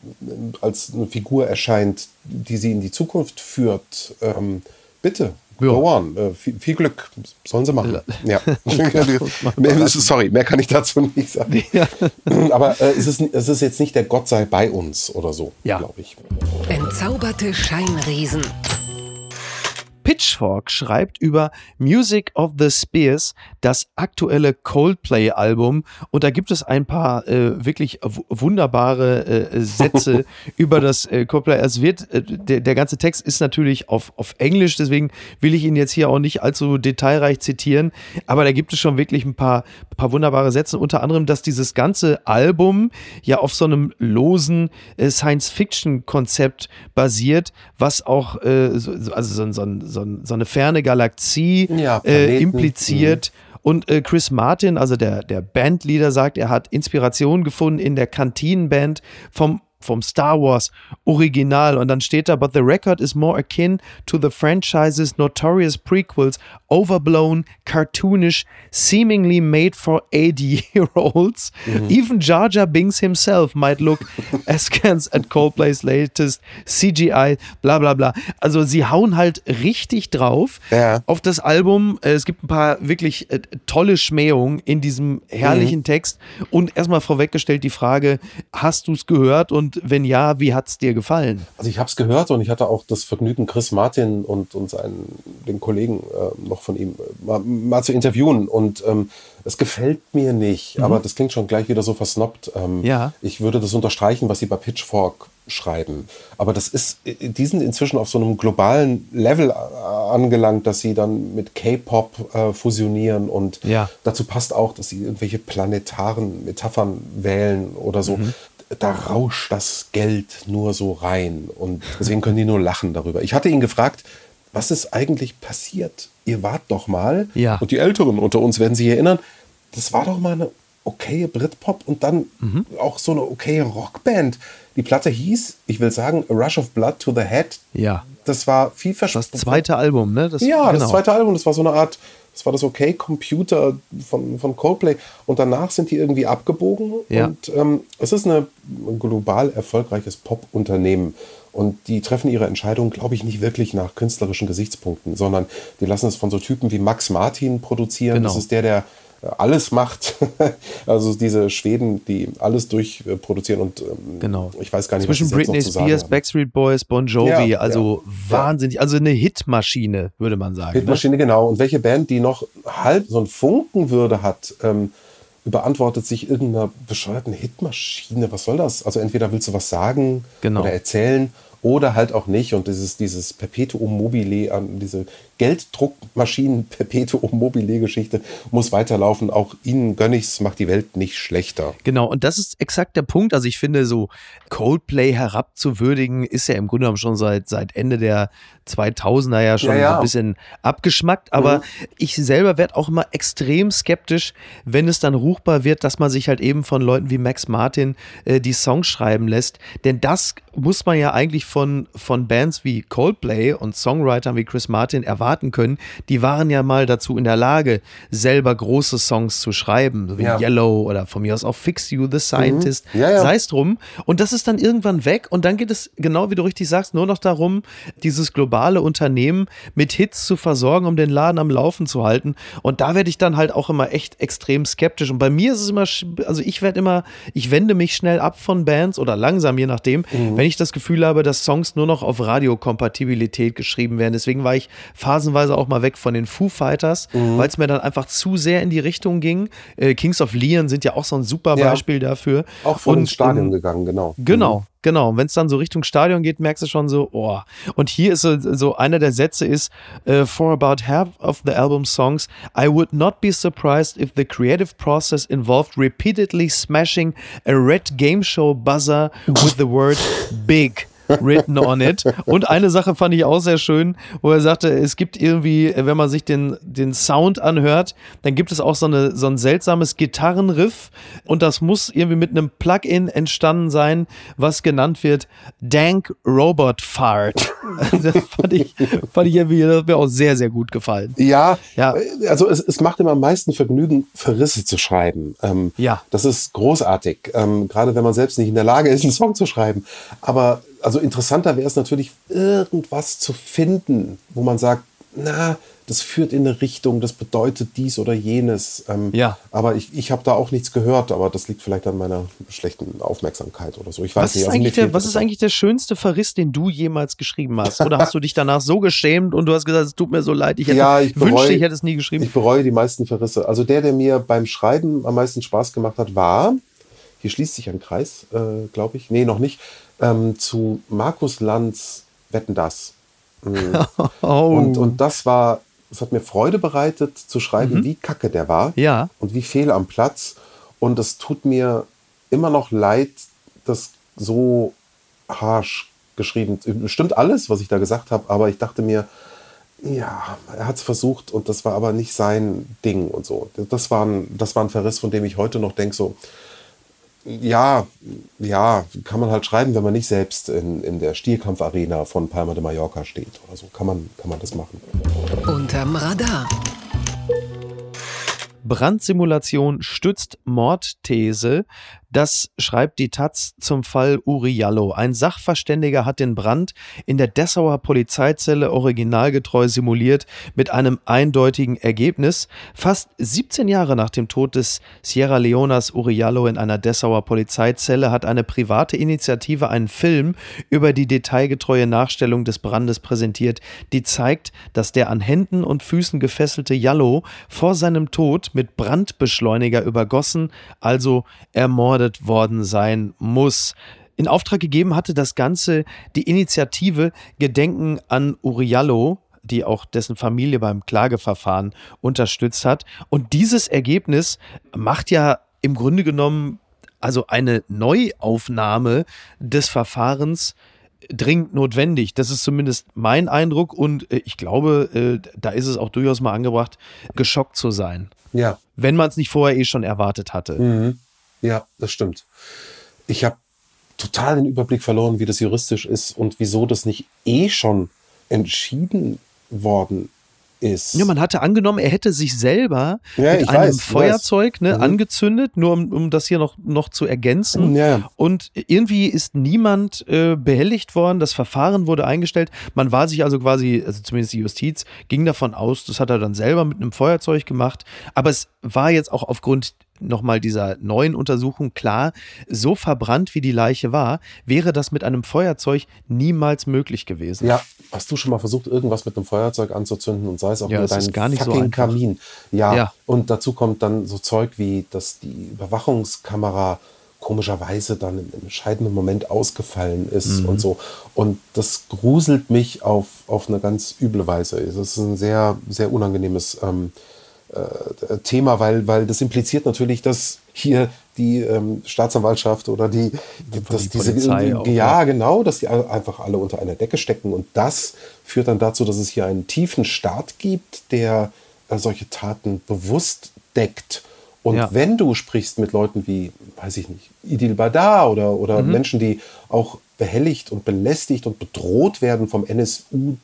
als eine Figur erscheint, die sie in die Zukunft führt, ähm, bitte ja. Go on. Äh, viel, viel, Glück. Sollen sie machen. Ja. Sorry, mehr kann ich dazu nicht sagen. Ja. Aber äh, es, ist, es ist jetzt nicht der Gott sei bei uns oder so, ja. glaube ich. Entzauberte Scheinriesen. Pitchfork schreibt über Music of the Spears, das aktuelle Coldplay-Album. Und da gibt es ein paar äh, wirklich wunderbare äh, Sätze über das äh, Coldplay. Es wird, äh, der, der ganze Text ist natürlich auf, auf Englisch, deswegen will ich ihn jetzt hier auch nicht allzu detailreich zitieren. Aber da gibt es schon wirklich ein paar, paar wunderbare Sätze. Unter anderem, dass dieses ganze Album ja auf so einem losen äh, Science-Fiction-Konzept basiert, was auch, äh, so, also so, so, so so, so eine ferne Galaxie ja, äh, impliziert. Mhm. Und äh, Chris Martin, also der, der Bandleader, sagt, er hat Inspiration gefunden in der Kantinenband vom vom Star Wars Original und dann steht da, but the record is more akin to the franchise's notorious prequels, overblown, cartoonish, seemingly made for 80-year-olds. Mhm. Even Jar Jar Binks himself might look askance at Coldplay's latest CGI, bla bla bla. Also sie hauen halt richtig drauf ja. auf das Album. Äh, es gibt ein paar wirklich äh, tolle Schmähungen in diesem herrlichen mhm. Text und erstmal vorweggestellt die Frage, hast du es gehört und wenn ja, wie hat es dir gefallen? Also ich habe es gehört und ich hatte auch das Vergnügen, Chris Martin und, und seinen, den Kollegen äh, noch von ihm äh, mal, mal zu interviewen. Und ähm, es gefällt mir nicht, mhm. aber das klingt schon gleich wieder so versnobbt. Ähm, ja. Ich würde das unterstreichen, was sie bei Pitchfork schreiben. Aber das ist, äh, die sind inzwischen auf so einem globalen Level äh, angelangt, dass sie dann mit K-Pop äh, fusionieren und ja. dazu passt auch, dass sie irgendwelche planetaren Metaphern wählen oder so. Mhm da rauscht das Geld nur so rein und deswegen können die nur lachen darüber. Ich hatte ihn gefragt, was ist eigentlich passiert? Ihr wart doch mal, ja. und die Älteren unter uns werden sich erinnern, das war doch mal eine okaye Britpop und dann mhm. auch so eine okaye Rockband. Die Platte hieß, ich will sagen, A Rush of Blood to the Head. Ja. Das war vielversprechend. Das zweite Album, ne? Das, ja, genau. das zweite Album, das war so eine Art, das war das Okay Computer von, von Coldplay. Und danach sind die irgendwie abgebogen. Ja. Und ähm, es ist eine, ein global erfolgreiches Pop-Unternehmen. Und die treffen ihre Entscheidung, glaube ich, nicht wirklich nach künstlerischen Gesichtspunkten, sondern die lassen es von so Typen wie Max Martin produzieren. Genau. Das ist der, der alles macht. also diese Schweden, die alles durchproduzieren und ähm, genau. ich weiß gar nicht, Zwischen was Britney Spears, Backstreet Boys, Bon Jovi, ja, also ja, wahnsinnig, also eine Hitmaschine, würde man sagen. Ne? Hitmaschine, ne? genau. Und welche Band, die noch halb so ein Funken würde hat, ähm, überantwortet sich irgendeiner bescheuerten Hitmaschine. Was soll das? Also entweder willst du was sagen Genau. oder erzählen oder halt auch nicht. Und dieses, dieses Perpetuum mobile, an diese Gelddruckmaschinen Perpetuum mobile Geschichte muss weiterlaufen. Auch ihnen gönn ich's, macht die Welt nicht schlechter. Genau, und das ist exakt der Punkt. Also ich finde, so Coldplay herabzuwürdigen, ist ja im Grunde genommen schon seit, seit Ende der 2000er ja schon Ja, ja. so ein bisschen abgeschmackt. Aber Mhm. ich selber werde auch immer extrem skeptisch, wenn es dann ruchbar wird, dass man sich halt eben von Leuten wie Max Martin äh, die Songs schreiben lässt. Denn das muss man ja eigentlich von, von Bands wie Coldplay und Songwritern wie Chris Martin erwarten können. Die waren ja mal dazu in der Lage, selber große Songs zu schreiben, so wie Ja. Yellow oder von mir aus auch Fix You, The Scientist, Mhm. Ja, ja. sei es drum. Und das ist dann irgendwann weg und dann geht es, genau wie du richtig sagst, nur noch darum, dieses globale Unternehmen mit Hits zu versorgen, um den Laden am Laufen zu halten. Und da werde ich dann halt auch immer echt extrem skeptisch. Und bei mir ist es immer, also ich werde immer, ich wende mich schnell ab von Bands oder langsam, je nachdem, Mhm. wenn ich das Gefühl habe, dass Songs nur noch auf Radiokompatibilität geschrieben werden. Deswegen war ich phasenweise auch mal weg von den Foo Fighters, Mhm. weil es mir dann einfach zu sehr in die Richtung ging. Äh, Kings of Leon sind ja auch so ein super Ja. Beispiel dafür. Auch vor Und, ins Stadion ähm, gegangen, genau. Genau, genau. Wenn es dann so Richtung Stadion geht, merkst du schon so, oh. Und hier ist so, so einer der Sätze ist, äh, for about half of the album songs, I would not be surprised if the creative process involved repeatedly smashing a red game show buzzer with the word big written on it. Und eine Sache fand ich auch sehr schön, wo er sagte, es gibt irgendwie, wenn man sich den, den Sound anhört, dann gibt es auch so, eine, so ein seltsames Gitarrenriff und das muss irgendwie mit einem Plugin entstanden sein, was genannt wird Dank Robot Fart. Das fand ich, fand ich irgendwie, das mir auch sehr, sehr gut gefallen. Ja, Ja. äh, also es, es macht immer am meisten Vergnügen, Verrisse zu schreiben. Ähm, Ja. Das ist großartig, ähm, gerade wenn man selbst nicht in der Lage ist, einen Song zu schreiben. Aber also interessanter wäre es natürlich, irgendwas zu finden, wo man sagt, na, das führt in eine Richtung, das bedeutet dies oder jenes. Ähm, Ja. Aber ich, ich habe da auch nichts gehört, aber das liegt vielleicht an meiner schlechten Aufmerksamkeit oder so. Ich weiß Was nicht. ist, also der, was ist eigentlich der schönste Verriss, den du jemals geschrieben hast? Oder hast du dich danach so geschämt und du hast gesagt, es tut mir so leid, ich hätte, Ja, ich wünschte, bereue- ich hätte es nie geschrieben? Ich bereue die meisten Verrisse. Also der, der mir beim Schreiben am meisten Spaß gemacht hat, war, hier schließt sich ein Kreis, äh, glaube ich, nee, noch nicht, ähm, zu Markus Lanz Wetten das. oh. Und, und das war, es hat mir Freude bereitet zu schreiben, wie kacke der war Mhm. ja. und wie fehl am Platz. Und es tut mir immer noch leid, das so harsch geschrieben. Bestimmt alles, was ich da gesagt habe, aber ich dachte mir, ja, er hat es versucht und das war aber nicht sein Ding und so. Das war ein, das war ein Verriss, von dem ich heute noch denke, so, ja, ja, kann man halt schreiben, wenn man nicht selbst in, in der Stierkampfarena von Palma de Mallorca steht oder so. Kann man, kann man das machen. Unterm Radar. Brandsimulation stützt Mordthese. Das schreibt die Taz zum Fall Uri Jallo. Ein Sachverständiger hat den Brand in der Dessauer Polizeizelle originalgetreu simuliert mit einem eindeutigen Ergebnis. Fast 17 Jahre nach dem Tod des Sierra Leoners Uri Jallo in einer Dessauer Polizeizelle hat eine private Initiative einen Film über die detailgetreue Nachstellung des Brandes präsentiert, die zeigt, dass der an Händen und Füßen gefesselte Jallo vor seinem Tod mit Brandbeschleuniger übergossen, also ermordet worden sein muss. In Auftrag gegeben hatte das Ganze die Initiative Gedenken an Uriallo, die auch dessen Familie beim Klageverfahren unterstützt hat. Und dieses Ergebnis macht ja im Grunde genommen also eine Neuaufnahme des Verfahrens dringend notwendig. Das ist zumindest mein Eindruck und äh, ich glaube, äh, da ist es auch durchaus mal angebracht, geschockt zu sein, Ja. wenn man es nicht vorher eh schon erwartet hatte. Mhm. Ja, das stimmt. Ich habe total den Überblick verloren, wie das juristisch ist und wieso das nicht eh schon entschieden worden ist. Ja, man hatte angenommen, er hätte sich selber Ja, mit einem weiß, Feuerzeug ne, Mhm. angezündet, nur um, um das hier noch, noch zu ergänzen. Ja. Und irgendwie ist niemand äh, behelligt worden. Das Verfahren wurde eingestellt. Man war sich also quasi, also zumindest die Justiz, ging davon aus, das hat er dann selber mit einem Feuerzeug gemacht. Aber es war jetzt auch aufgrund nochmal dieser neuen Untersuchung klar, so verbrannt wie die Leiche war, wäre das mit einem Feuerzeug niemals möglich gewesen. Ja, hast du schon mal versucht, irgendwas mit einem Feuerzeug anzuzünden und sei es auch Ja, nur es ist dein gar nicht so fucking einfach. Kamin. Ja, Ja. und dazu kommt dann so Zeug wie, dass die Überwachungskamera komischerweise dann im entscheidenden Moment ausgefallen ist Mhm. und so. Und das gruselt mich auf, auf eine ganz üble Weise. Es ist ein sehr, sehr unangenehmes ähm, äh, Thema, weil, weil das impliziert natürlich, dass hier die ähm, Staatsanwaltschaft oder die, dass die diese, Polizei auch, ja, genau, dass die einfach alle unter einer Decke stecken. Und das führt dann dazu, dass es hier einen tiefen Staat gibt, der äh, solche Taten bewusst deckt. Und Ja. wenn du sprichst mit Leuten wie, weiß ich nicht, Idil Badar oder, oder Mhm. Menschen, die auch behelligt und belästigt und bedroht werden vom NSU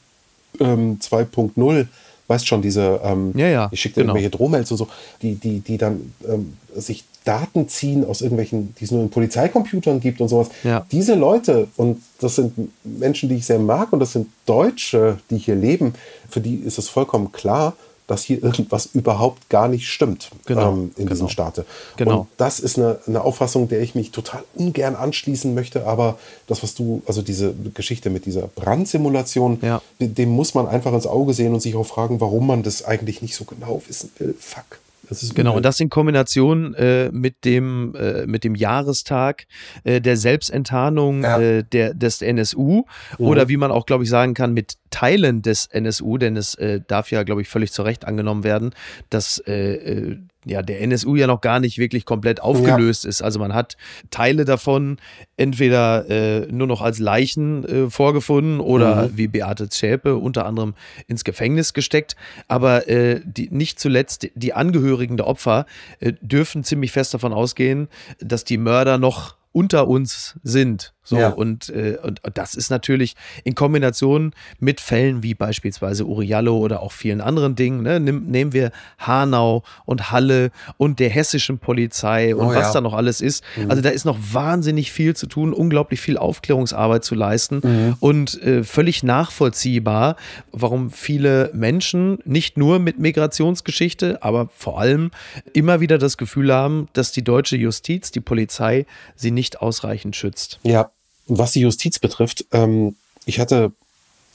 ähm, 2.0, weißt schon, diese, ähm, Ja, ja, ich schicke dir genau. irgendwelche Drohmails und so, die, die, die dann ähm, sich Daten ziehen aus irgendwelchen, die es nur in Polizeicomputern gibt und sowas. Ja. Diese Leute, und das sind Menschen, die ich sehr mag, und das sind Deutsche, die hier leben, für die ist es vollkommen klar, dass hier irgendwas überhaupt gar nicht stimmt Genau, ähm, in diesem genau. Staate. Genau. Und das ist eine, eine Auffassung, der ich mich total ungern anschließen möchte, aber das, was du, also diese Geschichte mit dieser Brandsimulation, Ja. dem muss man einfach ins Auge sehen und sich auch fragen, warum man das eigentlich nicht so genau wissen will. Fuck. Das ist Genau, und das in Kombination äh, mit, dem, äh, mit dem Jahrestag äh, der Selbstenttarnung Ja. äh, der, des NSU oder wie man auch, glaube ich, sagen kann, mit Teilen des NSU, denn es äh, darf ja, glaube ich, völlig zu Recht angenommen werden, dass äh, äh, ja, der NSU ja noch gar nicht wirklich komplett aufgelöst ist. Also man hat Teile davon entweder äh, nur noch als Leichen äh, vorgefunden oder wie Beate Zschäpe unter anderem ins Gefängnis gesteckt. Aber äh, die, nicht zuletzt die Angehörigen der Opfer äh, dürfen ziemlich fest davon ausgehen, dass die Mörder noch unter uns sind. So, Ja. und, äh, und, das ist natürlich in Kombination mit Fällen wie beispielsweise Uriallo oder auch vielen anderen Dingen. Ne? Nimm, nehmen wir Hanau und Halle und der hessischen Polizei und Oh was ja. Mhm. da noch alles ist. Also da ist noch wahnsinnig viel zu tun, unglaublich viel Aufklärungsarbeit zu leisten Mhm. und äh, völlig nachvollziehbar, warum viele Menschen nicht nur mit Migrationsgeschichte, aber vor allem immer wieder das Gefühl haben, dass die deutsche Justiz, die Polizei sie nicht ausreichend schützt. Ja, was die Justiz betrifft, ähm, ich hatte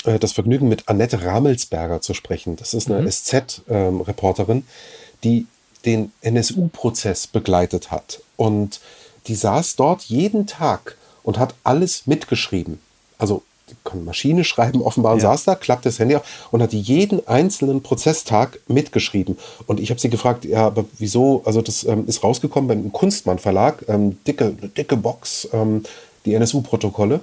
äh, das Vergnügen, mit Annette Ramelsberger zu sprechen. Das ist eine SZ-Reporterin, die den NSU-Prozess begleitet hat. Und die saß dort jeden Tag und hat alles mitgeschrieben. Also die kann Maschine schreiben offenbar und Ja. saß da, klappte das Handy auf und hat jeden einzelnen Prozesstag mitgeschrieben. Und ich habe sie gefragt, ja, aber wieso, also das ähm, ist rausgekommen beim Kunstmann Verlag, ähm, dicke, dicke Box, ähm, die NSU-Protokolle,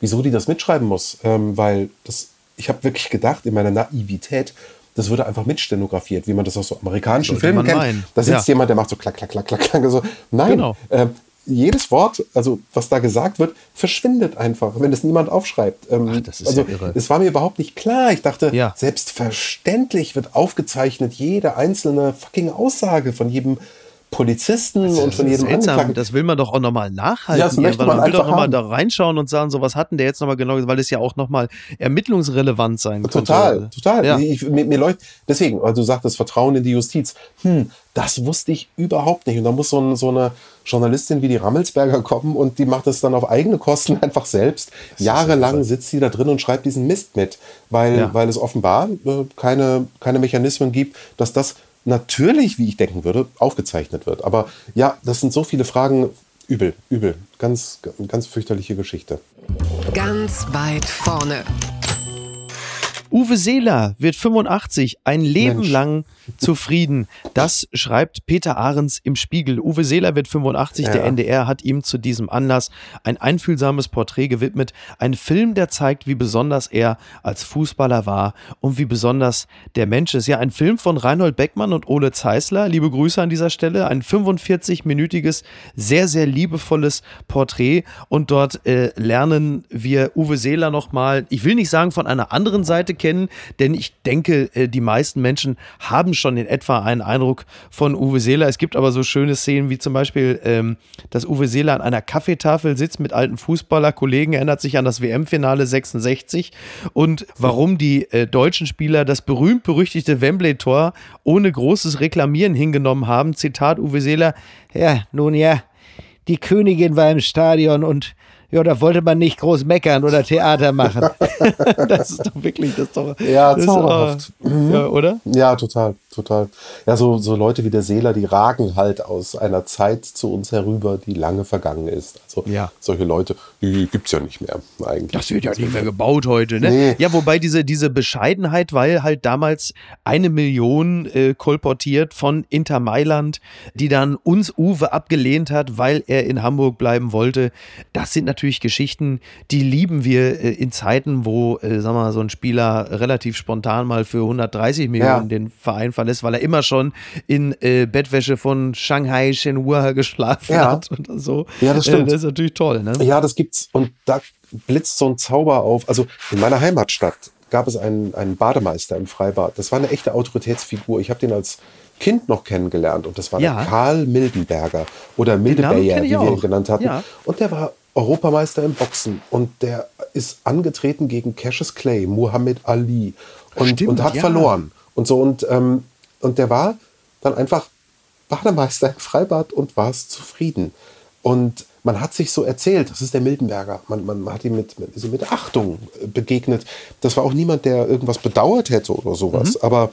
wieso die das mitschreiben muss. Ähm, weil das, ich habe wirklich gedacht, in meiner Naivität, das würde einfach mitstenografiert, wie man das aus so amerikanischen Sollte Filmen kennt. meinen. Da sitzt Ja. jemand, der macht so klack, klack, klack, klack, klack. So. Nein, Genau. ähm, jedes Wort, also was da gesagt wird, verschwindet einfach, wenn es niemand aufschreibt. Ähm, Ach, das ist also, ja irre. Es war mir überhaupt nicht klar. Ich dachte, Ja. selbstverständlich wird aufgezeichnet jede einzelne fucking Aussage von jedem Polizisten und von jedem Angeklagten. das will man doch auch nochmal nachhalten. Ja, das möchte irgendwann. man will doch nochmal da reinschauen und sagen, so was hatten der jetzt nochmal genau, weil es ja auch nochmal ermittlungsrelevant sein könnte. Total, total. Ja. Ich, mir, mir läuft, deswegen, weil du sagtest, Vertrauen in die Justiz. Hm, das wusste ich überhaupt nicht. Und da muss so, ein, so eine Journalistin wie die Rammelsberger kommen und die macht es dann auf eigene Kosten einfach selbst. Jahrelang sitzt sie da drin und schreibt diesen Mist mit, weil, Ja. weil es offenbar äh, keine, keine Mechanismen gibt, dass das natürlich, wie ich denken würde, aufgezeichnet wird. Aber ja, das sind so viele Fragen. Übel, übel. Ganz, ganz fürchterliche Geschichte. Ganz weit vorne. Uwe Seeler wird 85, ein Leben Mensch. lang zufrieden. Das schreibt Peter Ahrens im Spiegel. Uwe Seeler wird 85, der Ja. NDR hat ihm zu diesem Anlass ein einfühlsames Porträt gewidmet. Ein Film, der zeigt, wie besonders er als Fußballer war und wie besonders der Mensch ist. Ja, ein Film von Reinhold Beckmann und Ole Zeisler. Liebe Grüße an dieser Stelle. Ein 45-minütiges, sehr, sehr liebevolles Porträt. Und dort äh, lernen wir Uwe Seeler nochmal, ich will nicht sagen von einer anderen Seite kennen, denn ich denke, äh, die meisten Menschen haben schon in etwa einen Eindruck von Uwe Seeler. Es gibt aber so schöne Szenen wie zum Beispiel, ähm, dass Uwe Seeler an einer Kaffeetafel sitzt mit alten Fußballerkollegen, erinnert sich an das WM-Finale 66 und warum die äh, deutschen Spieler das berühmt-berüchtigte Wembley-Tor ohne großes Reklamieren hingenommen haben. Zitat Uwe Seeler, ja, nun ja, die Königin war im Stadion und ja, da wollte man nicht groß meckern oder Theater machen. das ist doch wirklich, das ist doch. Ja, zauberhaft. Ist, äh, ja, oder? Ja, total, total. Ja, so, so Leute wie der Seeler, die ragen halt aus einer Zeit zu uns herüber, die lange vergangen ist. Also Ja. solche Leute, die gibt's ja nicht mehr eigentlich. Das wird ja nicht mehr gebaut heute, ne? Nee. Ja, wobei diese, diese Bescheidenheit, weil halt damals eine Million äh, kolportiert von Inter Mailand, die dann uns Uwe abgelehnt hat, weil er in Hamburg bleiben wollte. Das sind natürlich Geschichten, die lieben wir äh, in Zeiten, wo, äh, sagen wir mal, so ein Spieler relativ spontan mal für 130 Millionen den Verein verlässt, weil er immer schon in äh, Bettwäsche von Shanghai Shenhua geschlafen Ja. hat und so. Ja, das Äh, stimmt. das ist natürlich toll, ne? Ja, das gibt's. Und da blitzt so ein Zauber auf. Also in meiner Heimatstadt gab es einen, einen Bademeister im Freibad. Das war eine echte Autoritätsfigur. Ich habe den als Kind noch kennengelernt und das war Ja. der Karl Mildenberger oder kenn wie wir ihn genannt hatten. Ja. Und der war Europameister im Boxen und der ist angetreten gegen Cassius Clay, Muhammad Ali und, Stimmt, und hat ja. verloren. Und so und, ähm, und der war dann einfach Bademeister im Freibad und war es zufrieden. Und man hat sich so erzählt, das ist der Mildenberger. Man, man hat ihm mit, mit, mit Achtung äh, begegnet. Das war auch niemand, der irgendwas bedauert hätte oder sowas. Mhm. Aber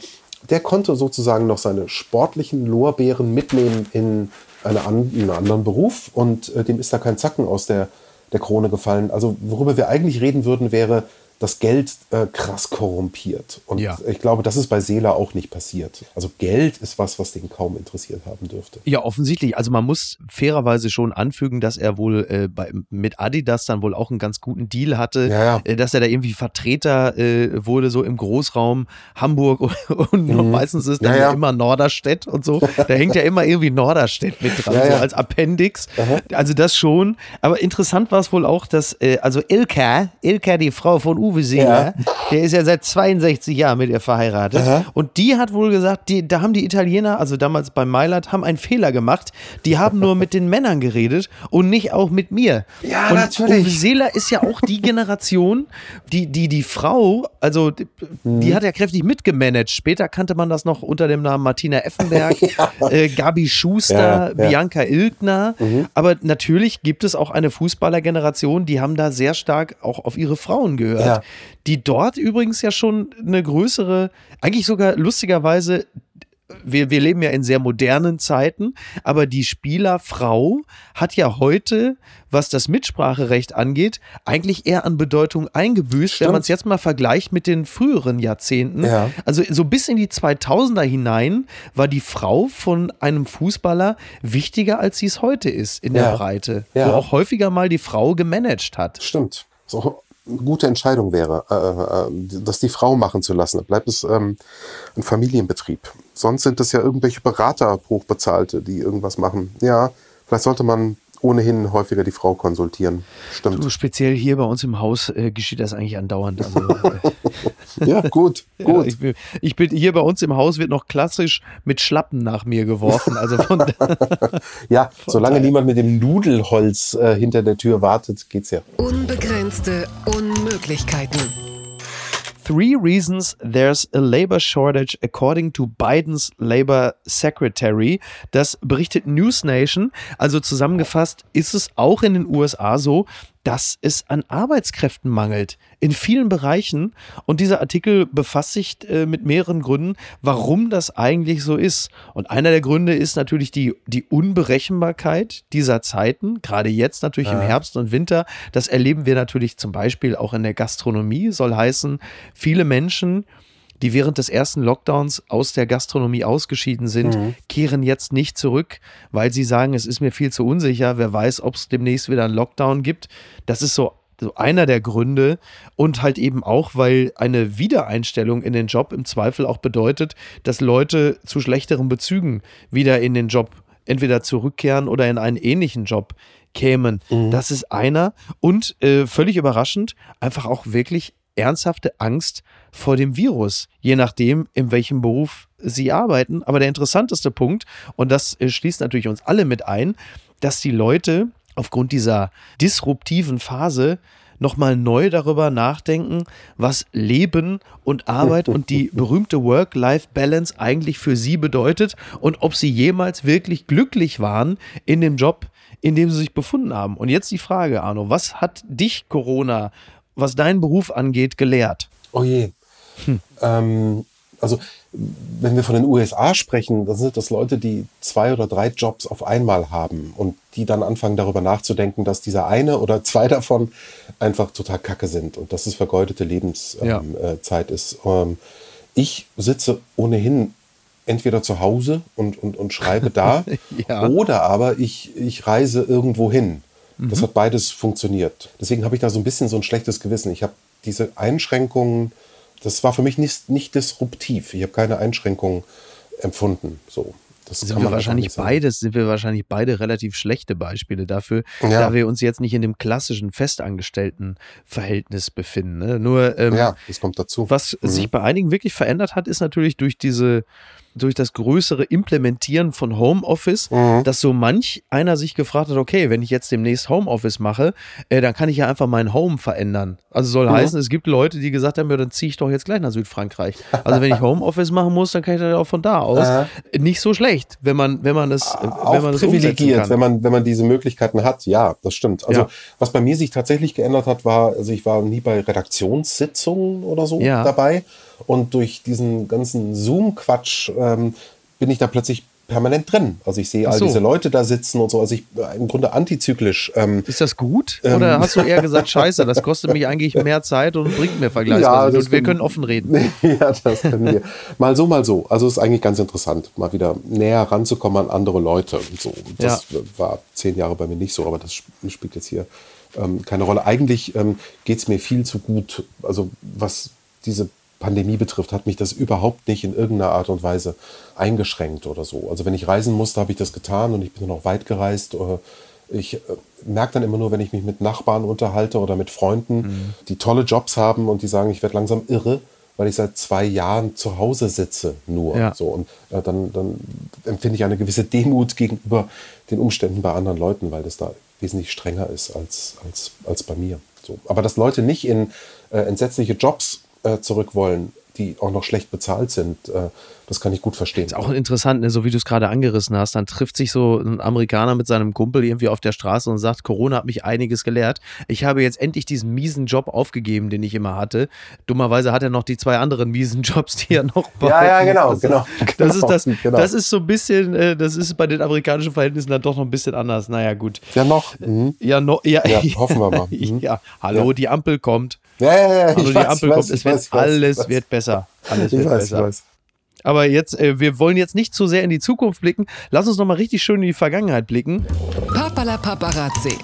der konnte sozusagen noch seine sportlichen Lorbeeren mitnehmen in, eine, in einen anderen Beruf und äh, dem ist da kein Zacken aus der, der Krone gefallen. Also worüber wir eigentlich reden würden, wäre das Geld äh, krass korrumpiert. Und Ja. ich glaube, das ist bei Seela auch nicht passiert. Also Geld ist was, was den kaum interessiert haben dürfte. Ja, offensichtlich. Also man muss fairerweise schon anfügen, dass er wohl äh, bei, mit Adidas dann wohl auch einen ganz guten Deal hatte, Ja, ja. Äh, dass er da irgendwie Vertreter äh, wurde, so im Großraum Hamburg und, und meistens ist dann Mhm. Immer Norderstedt und so. Da hängt ja immer irgendwie Norderstedt mit dran, so als Appendix. Also das schon. Aber interessant war es wohl auch, dass, äh, also Ilka, Ilka, die Frau von Uwe Seeler, der ist ja seit 62 Jahren mit ihr verheiratet. Und die hat wohl gesagt, die, da haben die Italiener, also damals bei Mailand, haben einen Fehler gemacht. Die haben nur mit den Männern geredet und nicht auch mit mir. Ja, und natürlich. Uwe Seeler ist ja auch die Generation, die, die, die Frau, also die, Mhm. die hat ja kräftig mitgemanagt. Später kannte man das noch unter dem Namen Martina Effenberg, äh, Gabi Schuster, Ja, ja. Mhm. Bianca Ilgner. Aber natürlich gibt es auch eine Fußballergeneration, die haben da sehr stark auch auf ihre Frauen gehört. Ja. Die dort übrigens ja schon eine größere, eigentlich sogar lustigerweise wir, wir leben ja in sehr modernen Zeiten, aber die Spielerfrau hat ja heute, was das Mitspracherecht angeht, eigentlich eher an Bedeutung eingebüßt, wenn Stimmt. man es jetzt mal vergleicht mit den früheren Jahrzehnten. Ja. Also so bis in die 2000er hinein war die Frau von einem Fußballer wichtiger, als sie es heute ist in der Ja. Breite, Ja. wo auch häufiger mal die Frau gemanagt hat. Stimmt. So gute Entscheidung wäre, äh, äh, das die Frau machen zu lassen. Dann bleibt es ähm, ein Familienbetrieb. Sonst sind es ja irgendwelche Berater, Hochbezahlte, die irgendwas machen. Ja, vielleicht sollte man ohnehin häufiger die Frau konsultieren. Stimmt. So speziell hier bei uns im Haus äh, geschieht das eigentlich andauernd. Also, äh, Ja, gut, Ja, gut. ich, bin, ich bin hier bei uns im Haus wird noch klassisch mit Schlappen nach mir geworfen. Also von Ja, solange niemand mit dem Nudelholz äh, hinter der Tür wartet, geht's ja. Unbegrenzte Unmöglichkeiten. Three reasons there's a labor shortage according to Bidens Labor Secretary. Das berichtet News Nation. Also zusammengefasst ist es auch in den USA so, dass es an Arbeitskräften mangelt in vielen Bereichen. Und dieser Artikel befasst sich äh, mit mehreren Gründen, warum das eigentlich so ist. Und einer der Gründe ist natürlich die, die Unberechenbarkeit dieser Zeiten, gerade jetzt natürlich im Herbst und Winter. Das erleben wir natürlich zum Beispiel auch in der Gastronomie. Soll heißen, viele Menschen die während des ersten Lockdowns aus der Gastronomie ausgeschieden sind, kehren jetzt nicht zurück, weil sie sagen, es ist mir viel zu unsicher. Wer weiß, ob es demnächst wieder einen Lockdown gibt. Das ist so, so einer der Gründe. Und halt eben auch, weil eine Wiedereinstellung in den Job im Zweifel auch bedeutet, dass Leute zu schlechteren Bezügen wieder in den Job entweder zurückkehren oder in einen ähnlichen Job kämen. Das ist einer. Und äh, völlig überraschend, einfach auch wirklich ernsthafte Angst vor dem Virus, je nachdem, in welchem Beruf sie arbeiten. Aber der interessanteste Punkt, und das äh, schließt natürlich uns alle mit ein, dass die Leute aufgrund dieser disruptiven Phase nochmal neu darüber nachdenken, was Leben und Arbeit und die berühmte Work-Life-Balance eigentlich für sie bedeutet und ob sie jemals wirklich glücklich waren in dem Job, in dem sie sich befunden haben. Und jetzt die Frage, Arno, was hat dich Corona, was deinen Beruf angeht, gelehrt? Oh je. Hm. Ähm, also wenn wir von den USA sprechen, dann sind das Leute, die zwei oder drei Jobs auf einmal haben und die dann anfangen darüber nachzudenken, dass dieser eine oder zwei davon einfach total kacke sind und dass es vergeudete Lebenszeit ja. ähm, äh, ist. Ähm, ich sitze ohnehin entweder zu Hause und, und, und schreibe da ja. oder aber ich, ich reise irgendwo hin. Das mhm. hat beides funktioniert. Deswegen habe ich da so ein bisschen so ein schlechtes Gewissen. Ich habe diese Einschränkungen das war für mich nicht, nicht disruptiv. Ich habe keine Einschränkungen empfunden. So. Das sind wir wahrscheinlich beides, sind wir wahrscheinlich beide relativ schlechte Beispiele dafür, ja. da wir uns jetzt nicht in dem klassischen Festangestelltenverhältnis befinden. Ne? Nur ähm, ja, das kommt dazu. Was mhm. sich bei einigen wirklich verändert hat, ist natürlich durch diese durch das größere Implementieren von Homeoffice, mhm. dass so manch einer sich gefragt hat, okay, wenn ich jetzt demnächst Homeoffice mache, äh, dann kann ich ja einfach mein Home verändern. Also soll mhm. heißen, es gibt Leute, die gesagt haben, ja, dann ziehe ich doch jetzt gleich nach Südfrankreich. Also wenn ich Homeoffice machen muss, dann kann ich das auch von da aus. Äh. Nicht so schlecht, wenn man, wenn man das, auch wenn man das privilegiert, wenn man, wenn man diese Möglichkeiten hat. Ja, das stimmt. Also ja. was bei mir sich tatsächlich geändert hat, war, also ich war nie bei Redaktionssitzungen oder so ja. dabei. Und durch diesen ganzen Zoom-Quatsch ähm, bin ich da plötzlich permanent drin. Also ich sehe so. all diese Leute da sitzen und so. Also ich äh, im Grunde antizyklisch. Ähm, ist das gut? Ähm, Oder hast du eher gesagt, scheiße, das kostet mich eigentlich mehr Zeit und bringt mir vergleichsweise. Ja, und wir können offen reden. ja, das können wir. Mal so, mal so. Also es ist eigentlich ganz interessant, mal wieder näher ranzukommen an andere Leute. Und so. Das ja. war zehn Jahre bei mir nicht so, aber das spielt jetzt hier ähm, keine Rolle. Eigentlich ähm, geht es mir viel zu gut. Also was diese Pandemie betrifft, hat mich das überhaupt nicht in irgendeiner Art und Weise eingeschränkt oder so. Also wenn ich reisen musste, habe ich das getan und ich bin noch weit gereist. Äh, ich äh, merke dann immer nur, wenn ich mich mit Nachbarn unterhalte oder mit Freunden, mhm. die tolle Jobs haben und die sagen, ich werde langsam irre, weil ich seit zwei Jahren zu Hause sitze nur. Ja. So. Und äh, dann, dann empfinde ich eine gewisse Demut gegenüber den Umständen bei anderen Leuten, weil das da wesentlich strenger ist als, als, als bei mir. So. Aber dass Leute nicht in äh, entsetzliche Jobs äh, zurück wollen, die auch noch schlecht bezahlt sind. Äh, das kann ich gut verstehen. Ist auch interessant, ne? so wie du es gerade angerissen hast. Dann trifft sich so ein Amerikaner mit seinem Kumpel irgendwie auf der Straße und sagt, Corona hat mich einiges gelehrt. Ich habe jetzt endlich diesen miesen Job aufgegeben, den ich immer hatte. Dummerweise hat er noch die zwei anderen miesen Jobs, die er noch Ja, ja, genau, also, genau. Das ist das, genau. das ist so ein bisschen, äh, das ist bei den amerikanischen Verhältnissen dann doch noch ein bisschen anders. Naja, gut. Ja, noch. Mhm. Ja, noch. Ja, ja, hoffen wir mal. Mhm. Ja, hallo, ja. die Ampel kommt. Ja, ja, ja. Also die weiß, Ampel weiß, kommt, es wird, weiß, alles wird besser. Alles ich wird weiß, besser. Aber jetzt, äh, wir wollen jetzt nicht zu sehr in die Zukunft blicken. Lass uns noch mal richtig schön in die Vergangenheit blicken. Papala Paparazzi.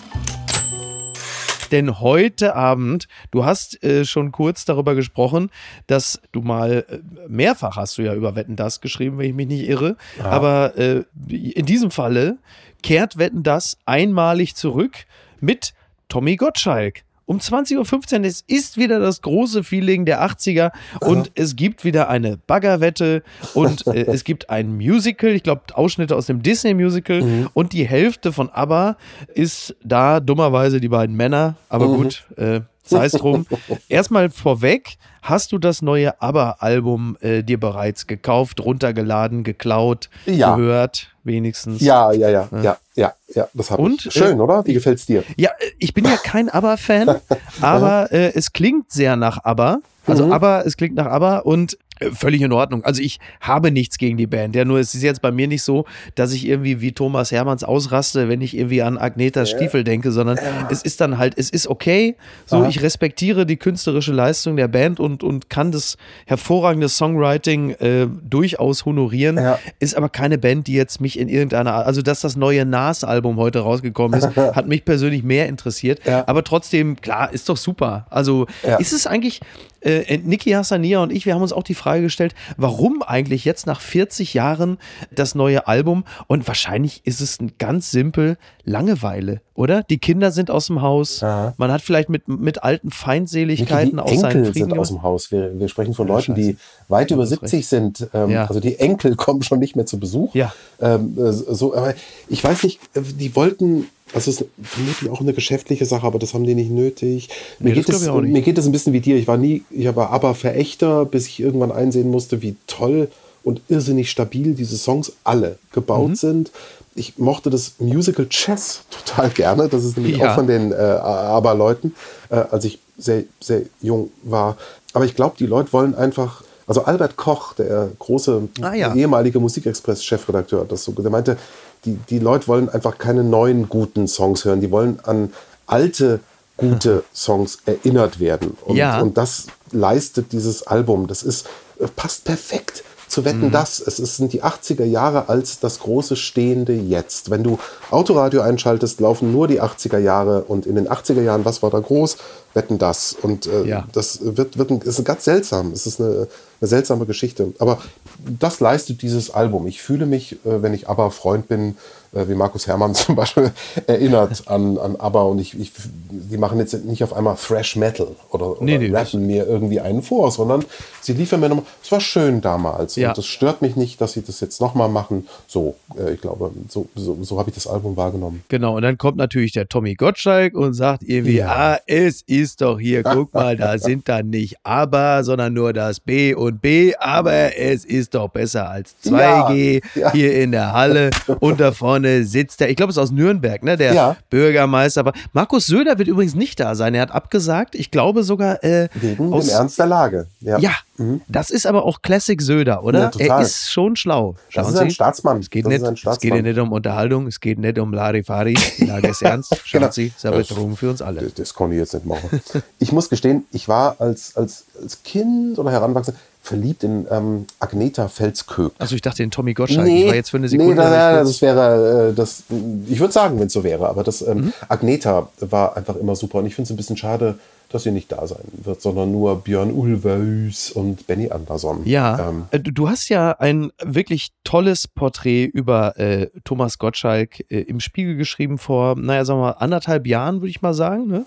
Denn heute Abend, du hast äh, schon kurz darüber gesprochen, dass du mal äh, mehrfach hast du ja über Wetten das geschrieben, wenn ich mich nicht irre. Ja. Aber äh, in diesem Falle kehrt Wetten das einmalig zurück mit Tommy Gottschalk um 20.15 Uhr. Es ist wieder das große Feeling der 80er und es gibt wieder eine Baggerwette und äh, es gibt ein Musical, ich glaube Ausschnitte aus dem Disney-Musical mhm. und die Hälfte von ABBA ist da dummerweise die beiden Männer, aber mhm. gut, äh, sei es drum. Erstmal vorweg, Hast du das neue ABBA-Album äh, dir bereits gekauft, runtergeladen, geklaut, ja. gehört, wenigstens? Ja, ja, ja, ja, ja, ja, ja das habe ich. Schön, äh, oder? Wie gefällt's dir? Ja, äh, ich bin ja kein ABBA-Fan, aber äh, es klingt sehr nach ABBA. Also mhm. aber es klingt nach aber und äh, völlig in Ordnung. Also ich habe nichts gegen die Band. Ja, nur es ist jetzt bei mir nicht so, dass ich irgendwie wie Thomas Hermanns ausraste, wenn ich irgendwie an Agnetas ja. Stiefel denke, sondern ja. es ist dann halt, es ist okay. So, Aha. ich respektiere die künstlerische Leistung der Band und, und kann das hervorragende Songwriting äh, durchaus honorieren. Ja. Ist aber keine Band, die jetzt mich in irgendeiner Art, also dass das neue Nas-Album heute rausgekommen ist, hat mich persönlich mehr interessiert. Aber trotzdem, klar, ist doch super. Also ist es eigentlich, äh, Niki Hassania und ich, wir haben uns auch die Frage gestellt, warum eigentlich jetzt nach 40 Jahren das neue Album? Und wahrscheinlich ist es ganz simpel Langeweile, oder? Die Kinder sind aus dem Haus. Ja. Man hat vielleicht mit, mit alten Feindseligkeiten Niki, die auch Enkel sind aus dem Haus. Wir, wir sprechen von ja, Leuten, die weit über 70 sind. Ähm, ja. Also die Enkel kommen schon nicht mehr zu Besuch. Ja. Ähm, äh, so, aber ich weiß nicht, äh, die wollten das ist vermutlich auch eine geschäftliche Sache, aber das haben die nicht nötig. Mir, nee, geht, es, mir geht es ein bisschen wie dir. Ich war nie, ich war aber Verächter, bis ich irgendwann einsehen musste, wie toll und irrsinnig stabil diese Songs alle gebaut mhm. sind. Ich mochte das Musical Chess total gerne. Das ist nämlich ja. auch von den äh, Aber-Leuten, äh, als ich sehr, sehr jung war. Aber ich glaube, die Leute wollen einfach. Also Albert Koch, der große ah, ja. ehemalige Musikexpress-Chefredakteur, das so, der meinte, die, die Leute wollen einfach keine neuen guten Songs hören. Die wollen an alte gute Songs erinnert werden. Und, ja. und das leistet dieses Album. Das ist, äh, passt perfekt zu wetten, mhm. das. Es sind die 80er Jahre als das große stehende Jetzt. Wenn du Autoradio einschaltest, laufen nur die 80er Jahre und in den 80er Jahren, was war da groß? Wetten das. Und äh, ja. das wird, wird ein, ist ganz seltsam. Es ist eine, eine seltsame Geschichte. Aber das leistet dieses Album. Ich fühle mich, äh, wenn ich aber Freund bin, äh, wie Markus Hermann zum Beispiel, erinnert an, an ABBA. Und ich, ich, die machen jetzt nicht auf einmal Thrash Metal oder, oder nee, nee, rappen mir irgendwie einen vor, sondern sie liefern mir nochmal, es war schön damals. Ja. Und es stört mich nicht, dass sie das jetzt nochmal machen. So, äh, ich glaube, so, so, so habe ich das Album wahrgenommen. Genau, und dann kommt natürlich der Tommy Gottschalk und sagt irgendwie, ja. ah, es ist doch hier, guck mal, da sind dann nicht ABBA, sondern nur das B und B, aber es ist doch besser als 2G ja. Ja. hier in der Halle und da vorne sitzt der, ich glaube, es ist aus Nürnberg, ne? Der ja. Bürgermeister. Markus Söder wird übrigens nicht da sein. Er hat abgesagt. Ich glaube sogar. Äh, Wegen aus, dem Ernst der Lage. Ja, ja mhm. das ist aber auch Classic Söder, oder? Ja, er ist schon schlau. Schauen das ist ein Sie. Staatsmann. Es geht, nicht, Staatsmann. es geht nicht um Unterhaltung, es geht nicht um Larifari. Die Lage ist ernst. Schauen genau. Sie, ist eine Bedrohung für uns alle. Das, das konnte ich jetzt nicht machen. ich muss gestehen, ich war als, als, als Kind oder Heranwachsender verliebt in ähm, Agneta Felsköp. Also ich dachte in Tommy Gottschalk. Nee, ich war jetzt für eine Sekunde. Nee, na, na, das wäre, äh, das, ich würde sagen, wenn es so wäre, aber das ähm, mhm. Agneta war einfach immer super und ich finde es ein bisschen schade, dass sie nicht da sein wird, sondern nur Björn Ulvaeus und Benny Andersson. Ja, ähm, äh, du hast ja ein wirklich tolles Porträt über äh, Thomas Gottschalk äh, im Spiegel geschrieben vor, naja, sagen wir mal, anderthalb Jahren, würde ich mal sagen. Ne?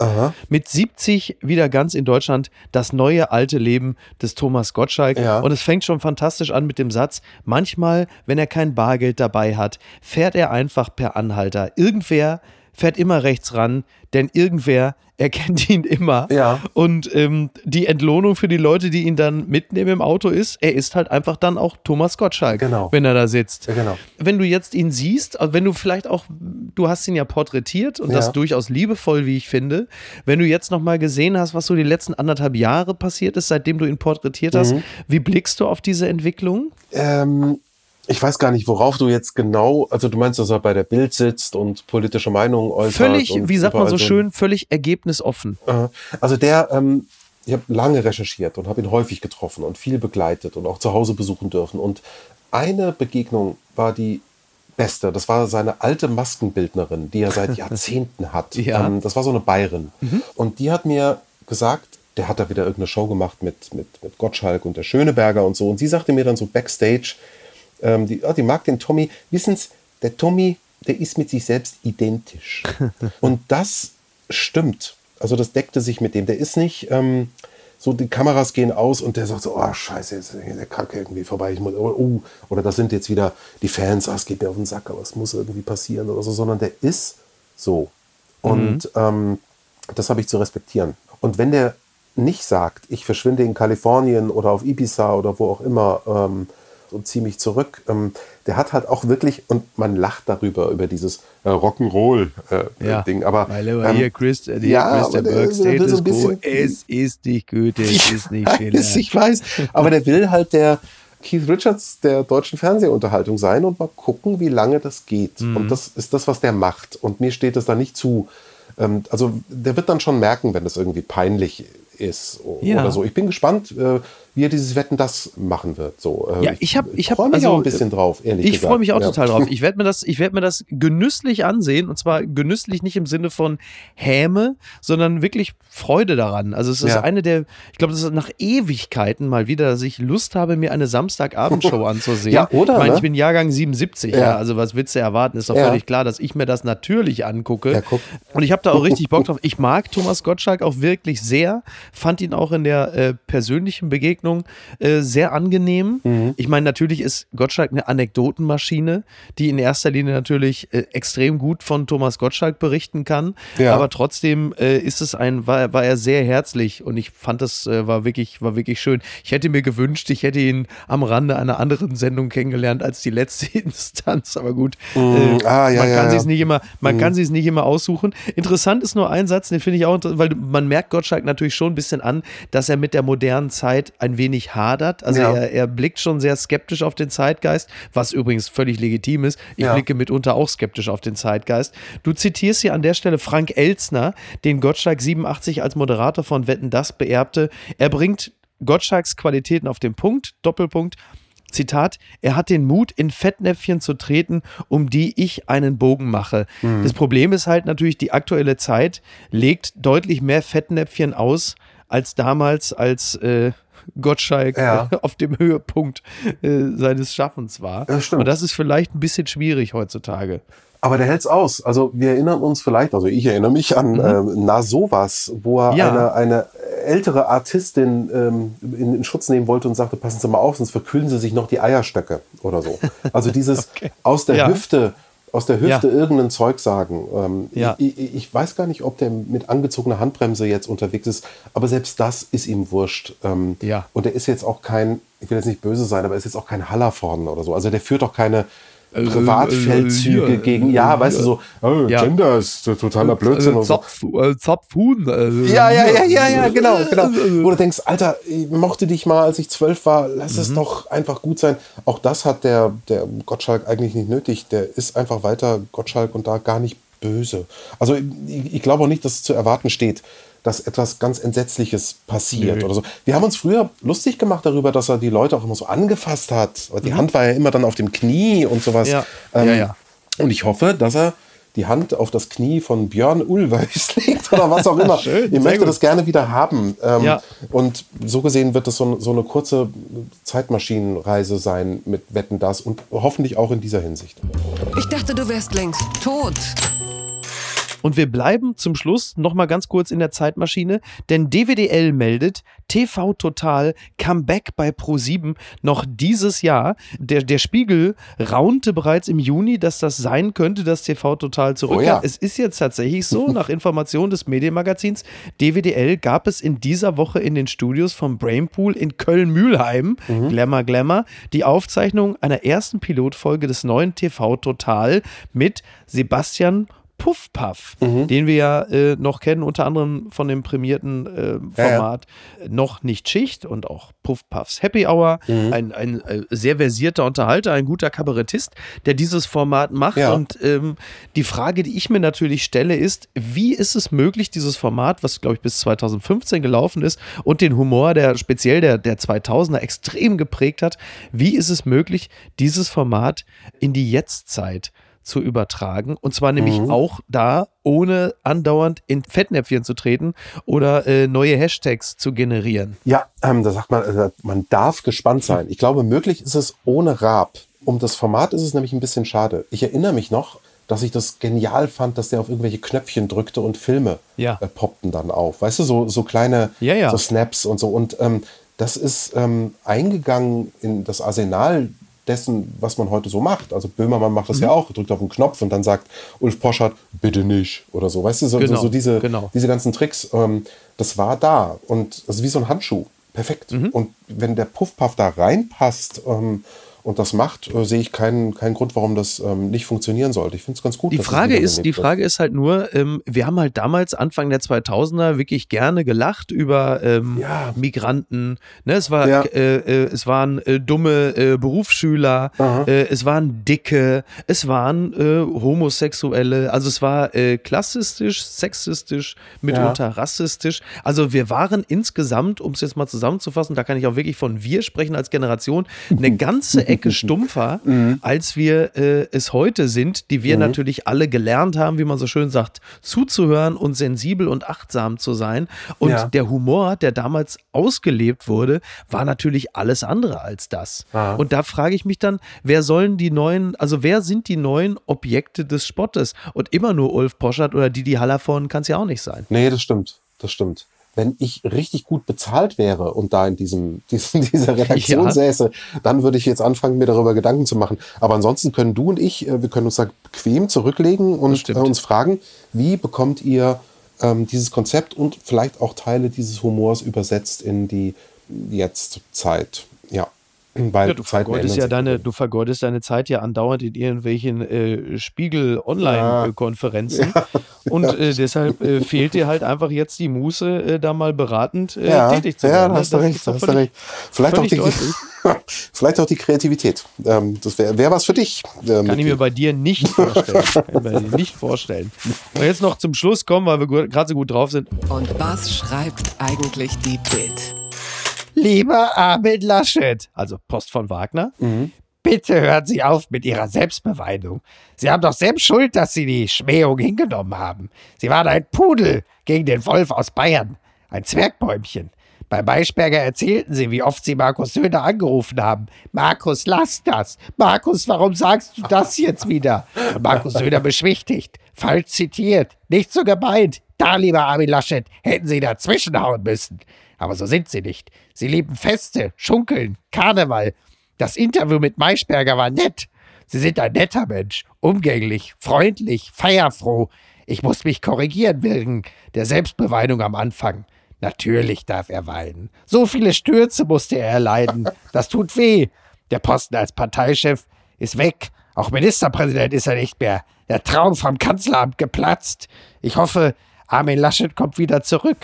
Mit 70 wieder ganz in Deutschland das neue alte Leben des Thomas Gottschalk. Ja. Und es fängt schon fantastisch an mit dem Satz, manchmal, wenn er kein Bargeld dabei hat, fährt er einfach per Anhalter. Irgendwer fährt immer rechts ran, denn irgendwer erkennt ihn immer. Ja. Und ähm, die Entlohnung für die Leute, die ihn dann mitnehmen im Auto ist, er ist halt einfach dann auch Thomas Gottschalk, genau. wenn er da sitzt. Ja, genau. Wenn du jetzt ihn siehst, also wenn du vielleicht auch, du hast ihn ja porträtiert und ja. das durchaus liebevoll, wie ich finde. Wenn du jetzt nochmal gesehen hast, was so die letzten anderthalb Jahre passiert ist, seitdem du ihn porträtiert hast, mhm. wie blickst du auf diese Entwicklung? Ähm, ich weiß gar nicht, worauf du jetzt genau, also du meinst, dass er bei der Bild sitzt und politische Meinungen äußert. Völlig, wie sagt man so schön, völlig ergebnisoffen. Also der, ähm, ich habe lange recherchiert und habe ihn häufig getroffen und viel begleitet und auch zu Hause besuchen dürfen. Und eine Begegnung war die beste. Das war seine alte Maskenbildnerin, die er seit Jahrzehnten hat. Ja. Ähm, das war so eine Bayerin. Mhm. Und die hat mir gesagt, der hat da wieder irgendeine Show gemacht mit, mit, mit Gottschalk und der Schöneberger und so. Und sie sagte mir dann so backstage, ähm, die, oh, die mag den Tommy. Wissen Sie, der Tommy, der ist mit sich selbst identisch. Und das stimmt. Also das deckte sich mit dem. Der ist nicht ähm, so, die Kameras gehen aus und der sagt so, oh scheiße, jetzt ist der Kacke irgendwie vorbei. Ich muss, oh, oh. Oder das sind jetzt wieder die Fans, ah, es geht mir auf den Sack, aber es muss irgendwie passieren oder so. Sondern der ist so. Und mhm. ähm, das habe ich zu respektieren. Und wenn der nicht sagt, ich verschwinde in Kalifornien oder auf Ibiza oder wo auch immer, ähm, und ziehe mich zurück. Ähm, der hat halt auch wirklich, und man lacht darüber, über dieses äh, Rock'n'Roll-Ding. Äh, ja, aber ähm, hier Chris, äh, ja, der Berg Status so Quo, es ist nicht Goethe, es ist nicht schiller. Ich weiß, aber der will halt der Keith Richards der deutschen Fernsehunterhaltung sein und mal gucken, wie lange das geht. Mhm. Und das ist das, was der macht. Und mir steht es da nicht zu. Ähm, also der wird dann schon merken, wenn das irgendwie peinlich ist Ja. oder so. Ich bin gespannt, äh, wie er dieses Wetten das machen wird. So, äh, Ja, ich hab- ich hab- freue mich also, auch ein bisschen drauf, ehrlich Ich freue mich auch Ja. total drauf. Ich werde mir das, ich werde mir das genüsslich ansehen und zwar genüsslich nicht im Sinne von Häme, sondern wirklich Freude daran. Also es ist Ja. eine der, ich glaube, das ist nach Ewigkeiten mal wieder, dass ich Lust habe, mir eine Samstagabendshow anzusehen. Ja, oder, Ich meine, ne? ich bin Jahrgang 77, ja. Ja. also was willst du erwarten? Ist doch völlig klar, dass ich mir das natürlich angucke. Ja. Und ich habe da auch richtig Bock drauf. Ich mag Thomas Gottschalk auch wirklich sehr, fand ihn auch in der äh, persönlichen Begegnung äh, sehr angenehm. Mhm. Ich meine, natürlich ist Gottschalk eine Anekdotenmaschine, die in erster Linie natürlich äh, extrem gut von Thomas Gottschalk berichten kann. Ja. Aber trotzdem äh, ist es ein, war, war er sehr herzlich und ich fand das äh, war wirklich, war wirklich schön. Ich hätte mir gewünscht, ich hätte ihn am Rande einer anderen Sendung kennengelernt als die letzte Instanz. Aber gut, äh, ah, ja, man ja, kann ja. sich nicht immer, man kann sich nicht immer aussuchen. Interessant ist nur ein Satz, den finde ich auch interessant, weil man merkt Gottschalk natürlich schon ein bisschen an, dass er mit der modernen Zeit ein wenig hadert. Also Ja. er, er blickt schon sehr skeptisch auf den Zeitgeist, was übrigens völlig legitim ist. Ich Ja. blicke mitunter auch skeptisch auf den Zeitgeist. Du zitierst hier an der Stelle Frank Elzner, den Gottschalk 87 als Moderator von Wetten das beerbte. Er bringt Gottschalks Qualitäten auf den Punkt, Doppelpunkt. Zitat, er hat den Mut, in Fettnäpfchen zu treten, um die ich einen Bogen mache. Mhm. Das Problem ist halt natürlich, die aktuelle Zeit legt deutlich mehr Fettnäpfchen aus, als damals, als äh, Gottschalk Ja. äh, auf dem Höhepunkt äh, seines Schaffens war. Das stimmt. Und das ist vielleicht ein bisschen schwierig heutzutage. Aber der hält's aus. Also wir erinnern uns vielleicht, also ich erinnere mich an ähm, Na sowas, wo er Mhm. Ja. eine, eine ältere Artistin ähm, in, in Schutz nehmen wollte und sagte, passen Sie mal auf, sonst verkühlen Sie sich noch die Eierstöcke oder so. Also dieses aus der Ja. Hüfte, aus der Hüfte Ja. irgendein Zeug sagen. Ähm, Ja. ich, ich, weiß gar nicht, ob der mit angezogener Handbremse jetzt unterwegs ist, aber selbst das ist ihm wurscht. Ähm, Ja. Und er ist jetzt auch kein, ich will jetzt nicht böse sein, aber er ist jetzt auch kein Hallervorden oder so. Also der führt auch keine Privatfeldzüge äh, gegen, ja, weißt du, so, oh, Ja. Gender ist totaler Blödsinn und so. Zapf, äh, Zapfhuhn. Äh, Ja, ja, ja, ja, ja, genau, genau. Wo du denkst, Alter, ich mochte dich mal, als ich zwölf war, lass es doch einfach gut sein. Auch das hat der, der Gottschalk eigentlich nicht nötig. Der ist einfach weiter Gottschalk und da gar nicht böse. Also ich, ich glaube auch nicht, dass es zu erwarten steht, dass etwas ganz Entsetzliches passiert Nö. oder so. Wir haben uns früher lustig gemacht darüber, dass er die Leute auch immer so angefasst hat. Die Hand war ja immer dann auf dem Knie und sowas. Ja, Ähm, ja, ja. Und ich hoffe, dass er die Hand auf das Knie von Björn Ulvaeus legt oder was auch immer. Schön, ich möchte gut. das gerne wieder haben. Ähm, Ja. Und so gesehen wird es so, so eine kurze Zeitmaschinenreise sein mit Wetten das und hoffentlich auch in dieser Hinsicht. Ich dachte, du wärst längst tot. Und wir bleiben zum Schluss noch mal ganz kurz in der Zeitmaschine, denn DWDL meldet, TV Total Comeback bei Pro7 noch dieses Jahr. Der, der Spiegel raunte bereits im Juni, dass das sein könnte, dass TV Total zurückkehrt. Oh ja. Es ist jetzt tatsächlich so, nach Informationen des Medienmagazins DWDL gab es in dieser Woche in den Studios vom Brainpool in Köln-Mühlheim, Glamour Glamour, die Aufzeichnung einer ersten Pilotfolge des neuen TV Total mit Sebastian Puff Puff, den wir ja äh, noch kennen, unter anderem von dem prämierten äh, Ja, ja. Format Noch nicht Schicht und auch Puff Puffs Happy Hour. Ein, ein äh, sehr versierter Unterhalter, ein guter Kabarettist, der dieses Format macht. Ja. Und ähm, die Frage, die ich mir natürlich stelle, ist, wie ist es möglich, dieses Format, was glaube ich bis 2015 gelaufen ist und den Humor, der speziell der, der 2000er extrem geprägt hat, wie ist es möglich, dieses Format in die Jetztzeit zu übertragen. Und zwar nämlich auch da, ohne andauernd in Fettnäpfchen zu treten oder äh, neue Hashtags zu generieren. Ja, ähm, da sagt man, äh, man darf gespannt sein. Ich glaube, möglich ist es ohne Raab. Um das Format ist es nämlich ein bisschen schade. Ich erinnere mich noch, dass ich das genial fand, dass der auf irgendwelche Knöpfchen drückte und Filme Ja. äh, poppten dann auf. Weißt du, so, so kleine Ja, ja. So Snaps und so. Und ähm, das ist ähm, eingegangen in das Arsenal dessen, was man heute so macht. Also Böhmermann macht Mhm. das ja auch, drückt auf den Knopf und dann sagt Ulf Poschardt, bitte nicht oder so. Weißt du, so, Genau, so, so diese, genau. diese ganzen Tricks, ähm, das war da. Und das ist wie so ein Handschuh. Perfekt. Mhm. Und wenn der Puffpuff da reinpasst ähm, und das macht, äh, sehe ich keinen, keinen Grund, warum das ähm, nicht funktionieren sollte. Ich finde es ganz gut. Die Frage, ist, die. Frage ist halt nur, ähm, wir haben halt damals, Anfang der 2000er, wirklich gerne gelacht über ähm, Ja. Migranten. Ne? Es, war, Ja. äh, äh, es waren äh, dumme äh, Berufsschüler, äh, es waren Dicke, es waren Homosexuelle. Also es war klassistisch, sexistisch, mitunter rassistisch. Also wir waren insgesamt, um es jetzt mal zusammenzufassen, da kann ich auch wirklich von wir sprechen als Generation, eine ganze Ecke stumpfer, Mhm. als wir äh, es heute sind, die wir natürlich alle gelernt haben, wie man so schön sagt, zuzuhören und sensibel und achtsam zu sein. Und Ja. der Humor, der damals ausgelebt wurde, war natürlich alles andere als das. Ah. Und da frage ich mich dann, wer sollen die neuen, also wer sind die neuen Objekte des Spottes? Und immer nur Ulf Poschert oder Didi Hallervorn kann es ja auch nicht sein. Nee, das stimmt. Das stimmt. Wenn ich richtig gut bezahlt wäre und da in diesem, diesem dieser Redaktion Ja. säße, dann würde ich jetzt anfangen, mir darüber Gedanken zu machen. Aber ansonsten können du und ich, äh, wir können uns da bequem zurücklegen und äh, uns fragen, wie bekommt ihr ähm, dieses Konzept und vielleicht auch Teile dieses Humors übersetzt in die Jetztzeit? Ja. Weil Ja, du, Zeiten vergeudest ja deine, du vergeudest deine Zeit ja andauernd in irgendwelchen äh, Spiegel-Online-Konferenzen. Und äh, deshalb äh, fehlt dir halt einfach jetzt die Muße, äh, da mal beratend äh, ja, tätig zu ja, werden. da ne? hast du Das recht, ist da doch hast du völlig- recht. Vielleicht auch, die, vielleicht auch die Kreativität. Ähm, das wäre wär was für dich. äh, Kann ich mir bei dir nicht vorstellen. Bei dir nicht vorstellen. Und jetzt noch zum Schluss kommen, weil wir gerade so gut drauf sind. Und was schreibt eigentlich die Bild? Lieber Armin Laschet, also Post von Wagner, bitte hören Sie auf mit Ihrer Selbstbeweidung. Sie haben doch selbst Schuld, dass Sie die Schmähung hingenommen haben. Sie waren ein Pudel gegen den Wolf aus Bayern, ein Zwergbäumchen. Bei Maischberger erzählten sie, wie oft sie Markus Söder angerufen haben. Markus, lass das. Markus, warum sagst du das jetzt wieder? Und Markus Söder beschwichtigt. Falsch zitiert. Nicht so gemeint. Da, lieber Armin Laschet, hätten sie dazwischenhauen müssen. Aber so sind sie nicht. Sie lieben Feste, Schunkeln, Karneval. Das Interview mit Maischberger war nett. Sie sind ein netter Mensch, umgänglich, freundlich, feierfroh. Ich muss mich korrigieren wegen der Selbstbeweidung am Anfang. Natürlich darf er weinen. So viele Stürze musste er erleiden. Das tut weh. Der Posten als Parteichef ist weg. Auch Ministerpräsident ist er nicht mehr. Der Traum vom Kanzleramt geplatzt. Ich hoffe, Armin Laschet kommt wieder zurück.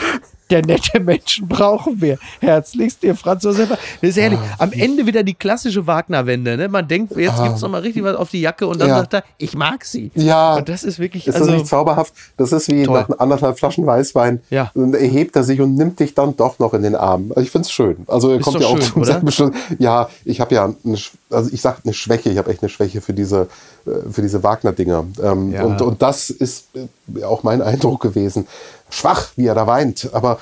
Der nette Menschen brauchen wir. Herzlichst, ihr Franz Josef. Das ist ehrlich. Am Ende wieder die klassische Wagner-Wende. Ne? Man denkt, jetzt Ah. gibt's noch mal richtig was auf die Jacke und dann Ja. sagt er, ich mag sie. Ja. Und das ist wirklich, Ist also, das nicht zauberhaft? Das ist wie Toll. nach anderthalb Flaschen Weißwein. Ja. Dann erhebt er sich und nimmt dich dann doch noch in den Arm. Also ich finde es schön. Also er Ist kommt ja auch schön, zum selben Schluss. Ja, ich habe ja, eine, also ich sag eine Schwäche. Ich habe echt eine Schwäche für diese, äh, für diese Wagner-Dinger. Ähm, Ja. und, und das ist äh, auch mein Eindruck gewesen. Schwach, wie er da weint, aber,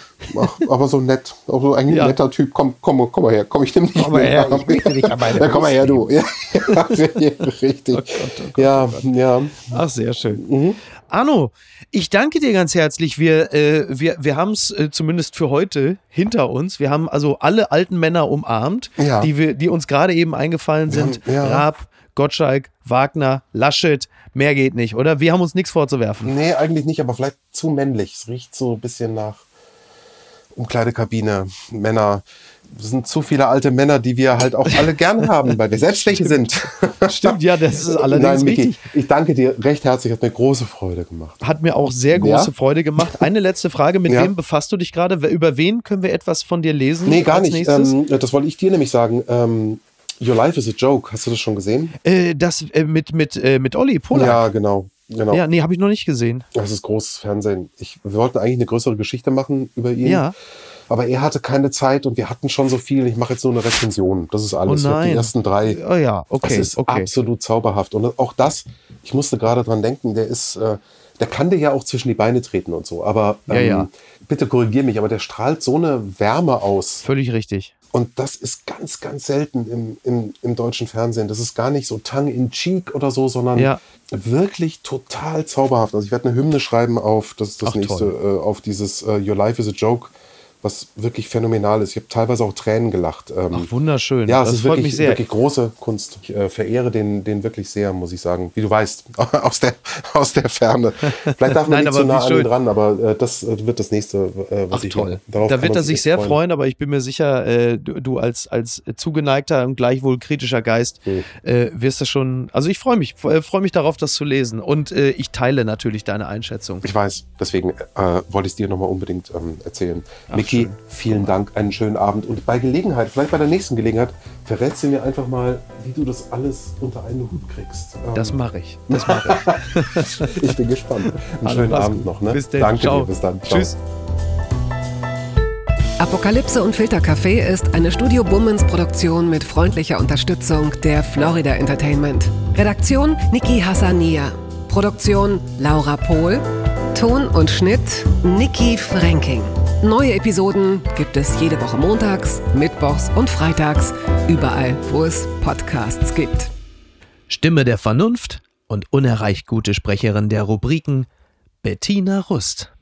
aber so nett. Auch so eigentlich Ja. ein netter Typ. Komm, komm, komm mal her. Komm, ich nehme dich Komm den her, ich dich an meine Ja, komm mal her, du. Ja, ja, richtig. Oh Gott, oh Gott, ja, ja. Ach, sehr schön. Mhm. Arno, ich danke dir ganz herzlich. Wir, äh, wir, wir haben es äh, zumindest für heute hinter uns. Wir haben also alle alten Männer umarmt, Ja. die, wir, die uns gerade eben eingefallen sind. ja. Raab, Gottschalk, Wagner, Laschet. Mehr geht nicht, oder? Wir haben uns nichts vorzuwerfen. Nee, eigentlich nicht, aber vielleicht zu männlich. Es riecht so ein bisschen nach Umkleidekabine, Männer. Es sind zu viele alte Männer, die wir halt auch alle gern haben, weil wir selbst welche sind. Stimmt, ja, das ist allerdings Nein, Miki, richtig. ich danke dir recht herzlich, hat mir große Freude gemacht. Hat mir auch sehr große Ja? Freude gemacht. Eine letzte Frage: Mit Ja. wem befasst du dich gerade? Über wen können wir etwas von dir lesen? Nee, gar nicht. Ähm, das wollte ich dir nämlich sagen. Ähm, Your Life is a Joke. Hast du das schon gesehen? äh, das äh, mit, mit, äh, mit Olli Polak. Ja, genau. genau. Ja, nee, habe ich noch nicht gesehen. Das ist großes Fernsehen. Ich, wir wollten eigentlich eine größere Geschichte machen über ihn. Ja. Aber er hatte keine Zeit und wir hatten schon so viel. Ich mache jetzt nur eine Rezension. Das ist alles. Oh nein. Die ersten drei. Oh ja, okay. Das ist okay. absolut zauberhaft. Und auch das, ich musste gerade dran denken, der ist, äh, der kann dir ja auch zwischen die Beine treten und so. Aber ähm, Ja, ja. bitte korrigier mich, aber der strahlt so eine Wärme aus. Völlig richtig. Und das ist ganz, ganz selten im, im, im deutschen Fernsehen. Das ist gar nicht so tongue in cheek oder so, sondern Ja. wirklich total zauberhaft. Also ich werde eine Hymne schreiben auf, das ist das Ach, nächste, äh, auf dieses äh, Your Life is a Joke was wirklich phänomenal ist. Ich habe teilweise auch Tränen gelacht. Ähm, Ach, wunderschön. Ja, es das ist freut wirklich, mich sehr. wirklich große Kunst. Ich äh, verehre den, den wirklich sehr, muss ich sagen. Wie du weißt, aus der, aus der Ferne. Vielleicht darf man Nein, nicht zu nah an ihn dran, aber äh, das äh, wird das nächste, äh, was Ach ich toll. darauf da wird er sich sehr freuen. aber ich bin mir sicher, äh, du, du als, als zugeneigter und gleichwohl kritischer Geist Mhm. wirst du schon. Also ich freue mich, äh, freue mich darauf, das zu lesen. Und ich teile natürlich deine Einschätzung. Ich weiß, deswegen wollte ich es dir nochmal unbedingt ähm, erzählen. Ach, Niki, schön. vielen Dank, einen schönen Abend. Und bei Gelegenheit, vielleicht bei der nächsten Gelegenheit, verrätst du mir einfach mal, wie du das alles unter einen Hut kriegst. Ähm, Das mache ich. Das mache ich. ich bin gespannt. Einen Also, schönen Abend gut. noch. Ne? Bis dann. Danke Ciao. dir, bis dann. Ciao. Tschüss. Apokalypse und Filtercafé ist eine Studio Bummens Produktion mit freundlicher Unterstützung der Florida Entertainment. Redaktion Niki Hassania. Produktion Laura Pohl. Ton und Schnitt Niki Franking. Neue Episoden gibt es jede Woche montags, mittwochs und freitags, überall, wo es Podcasts gibt. Stimme der Vernunft und unerreicht gute Sprecherin der Rubriken Bettina Rust.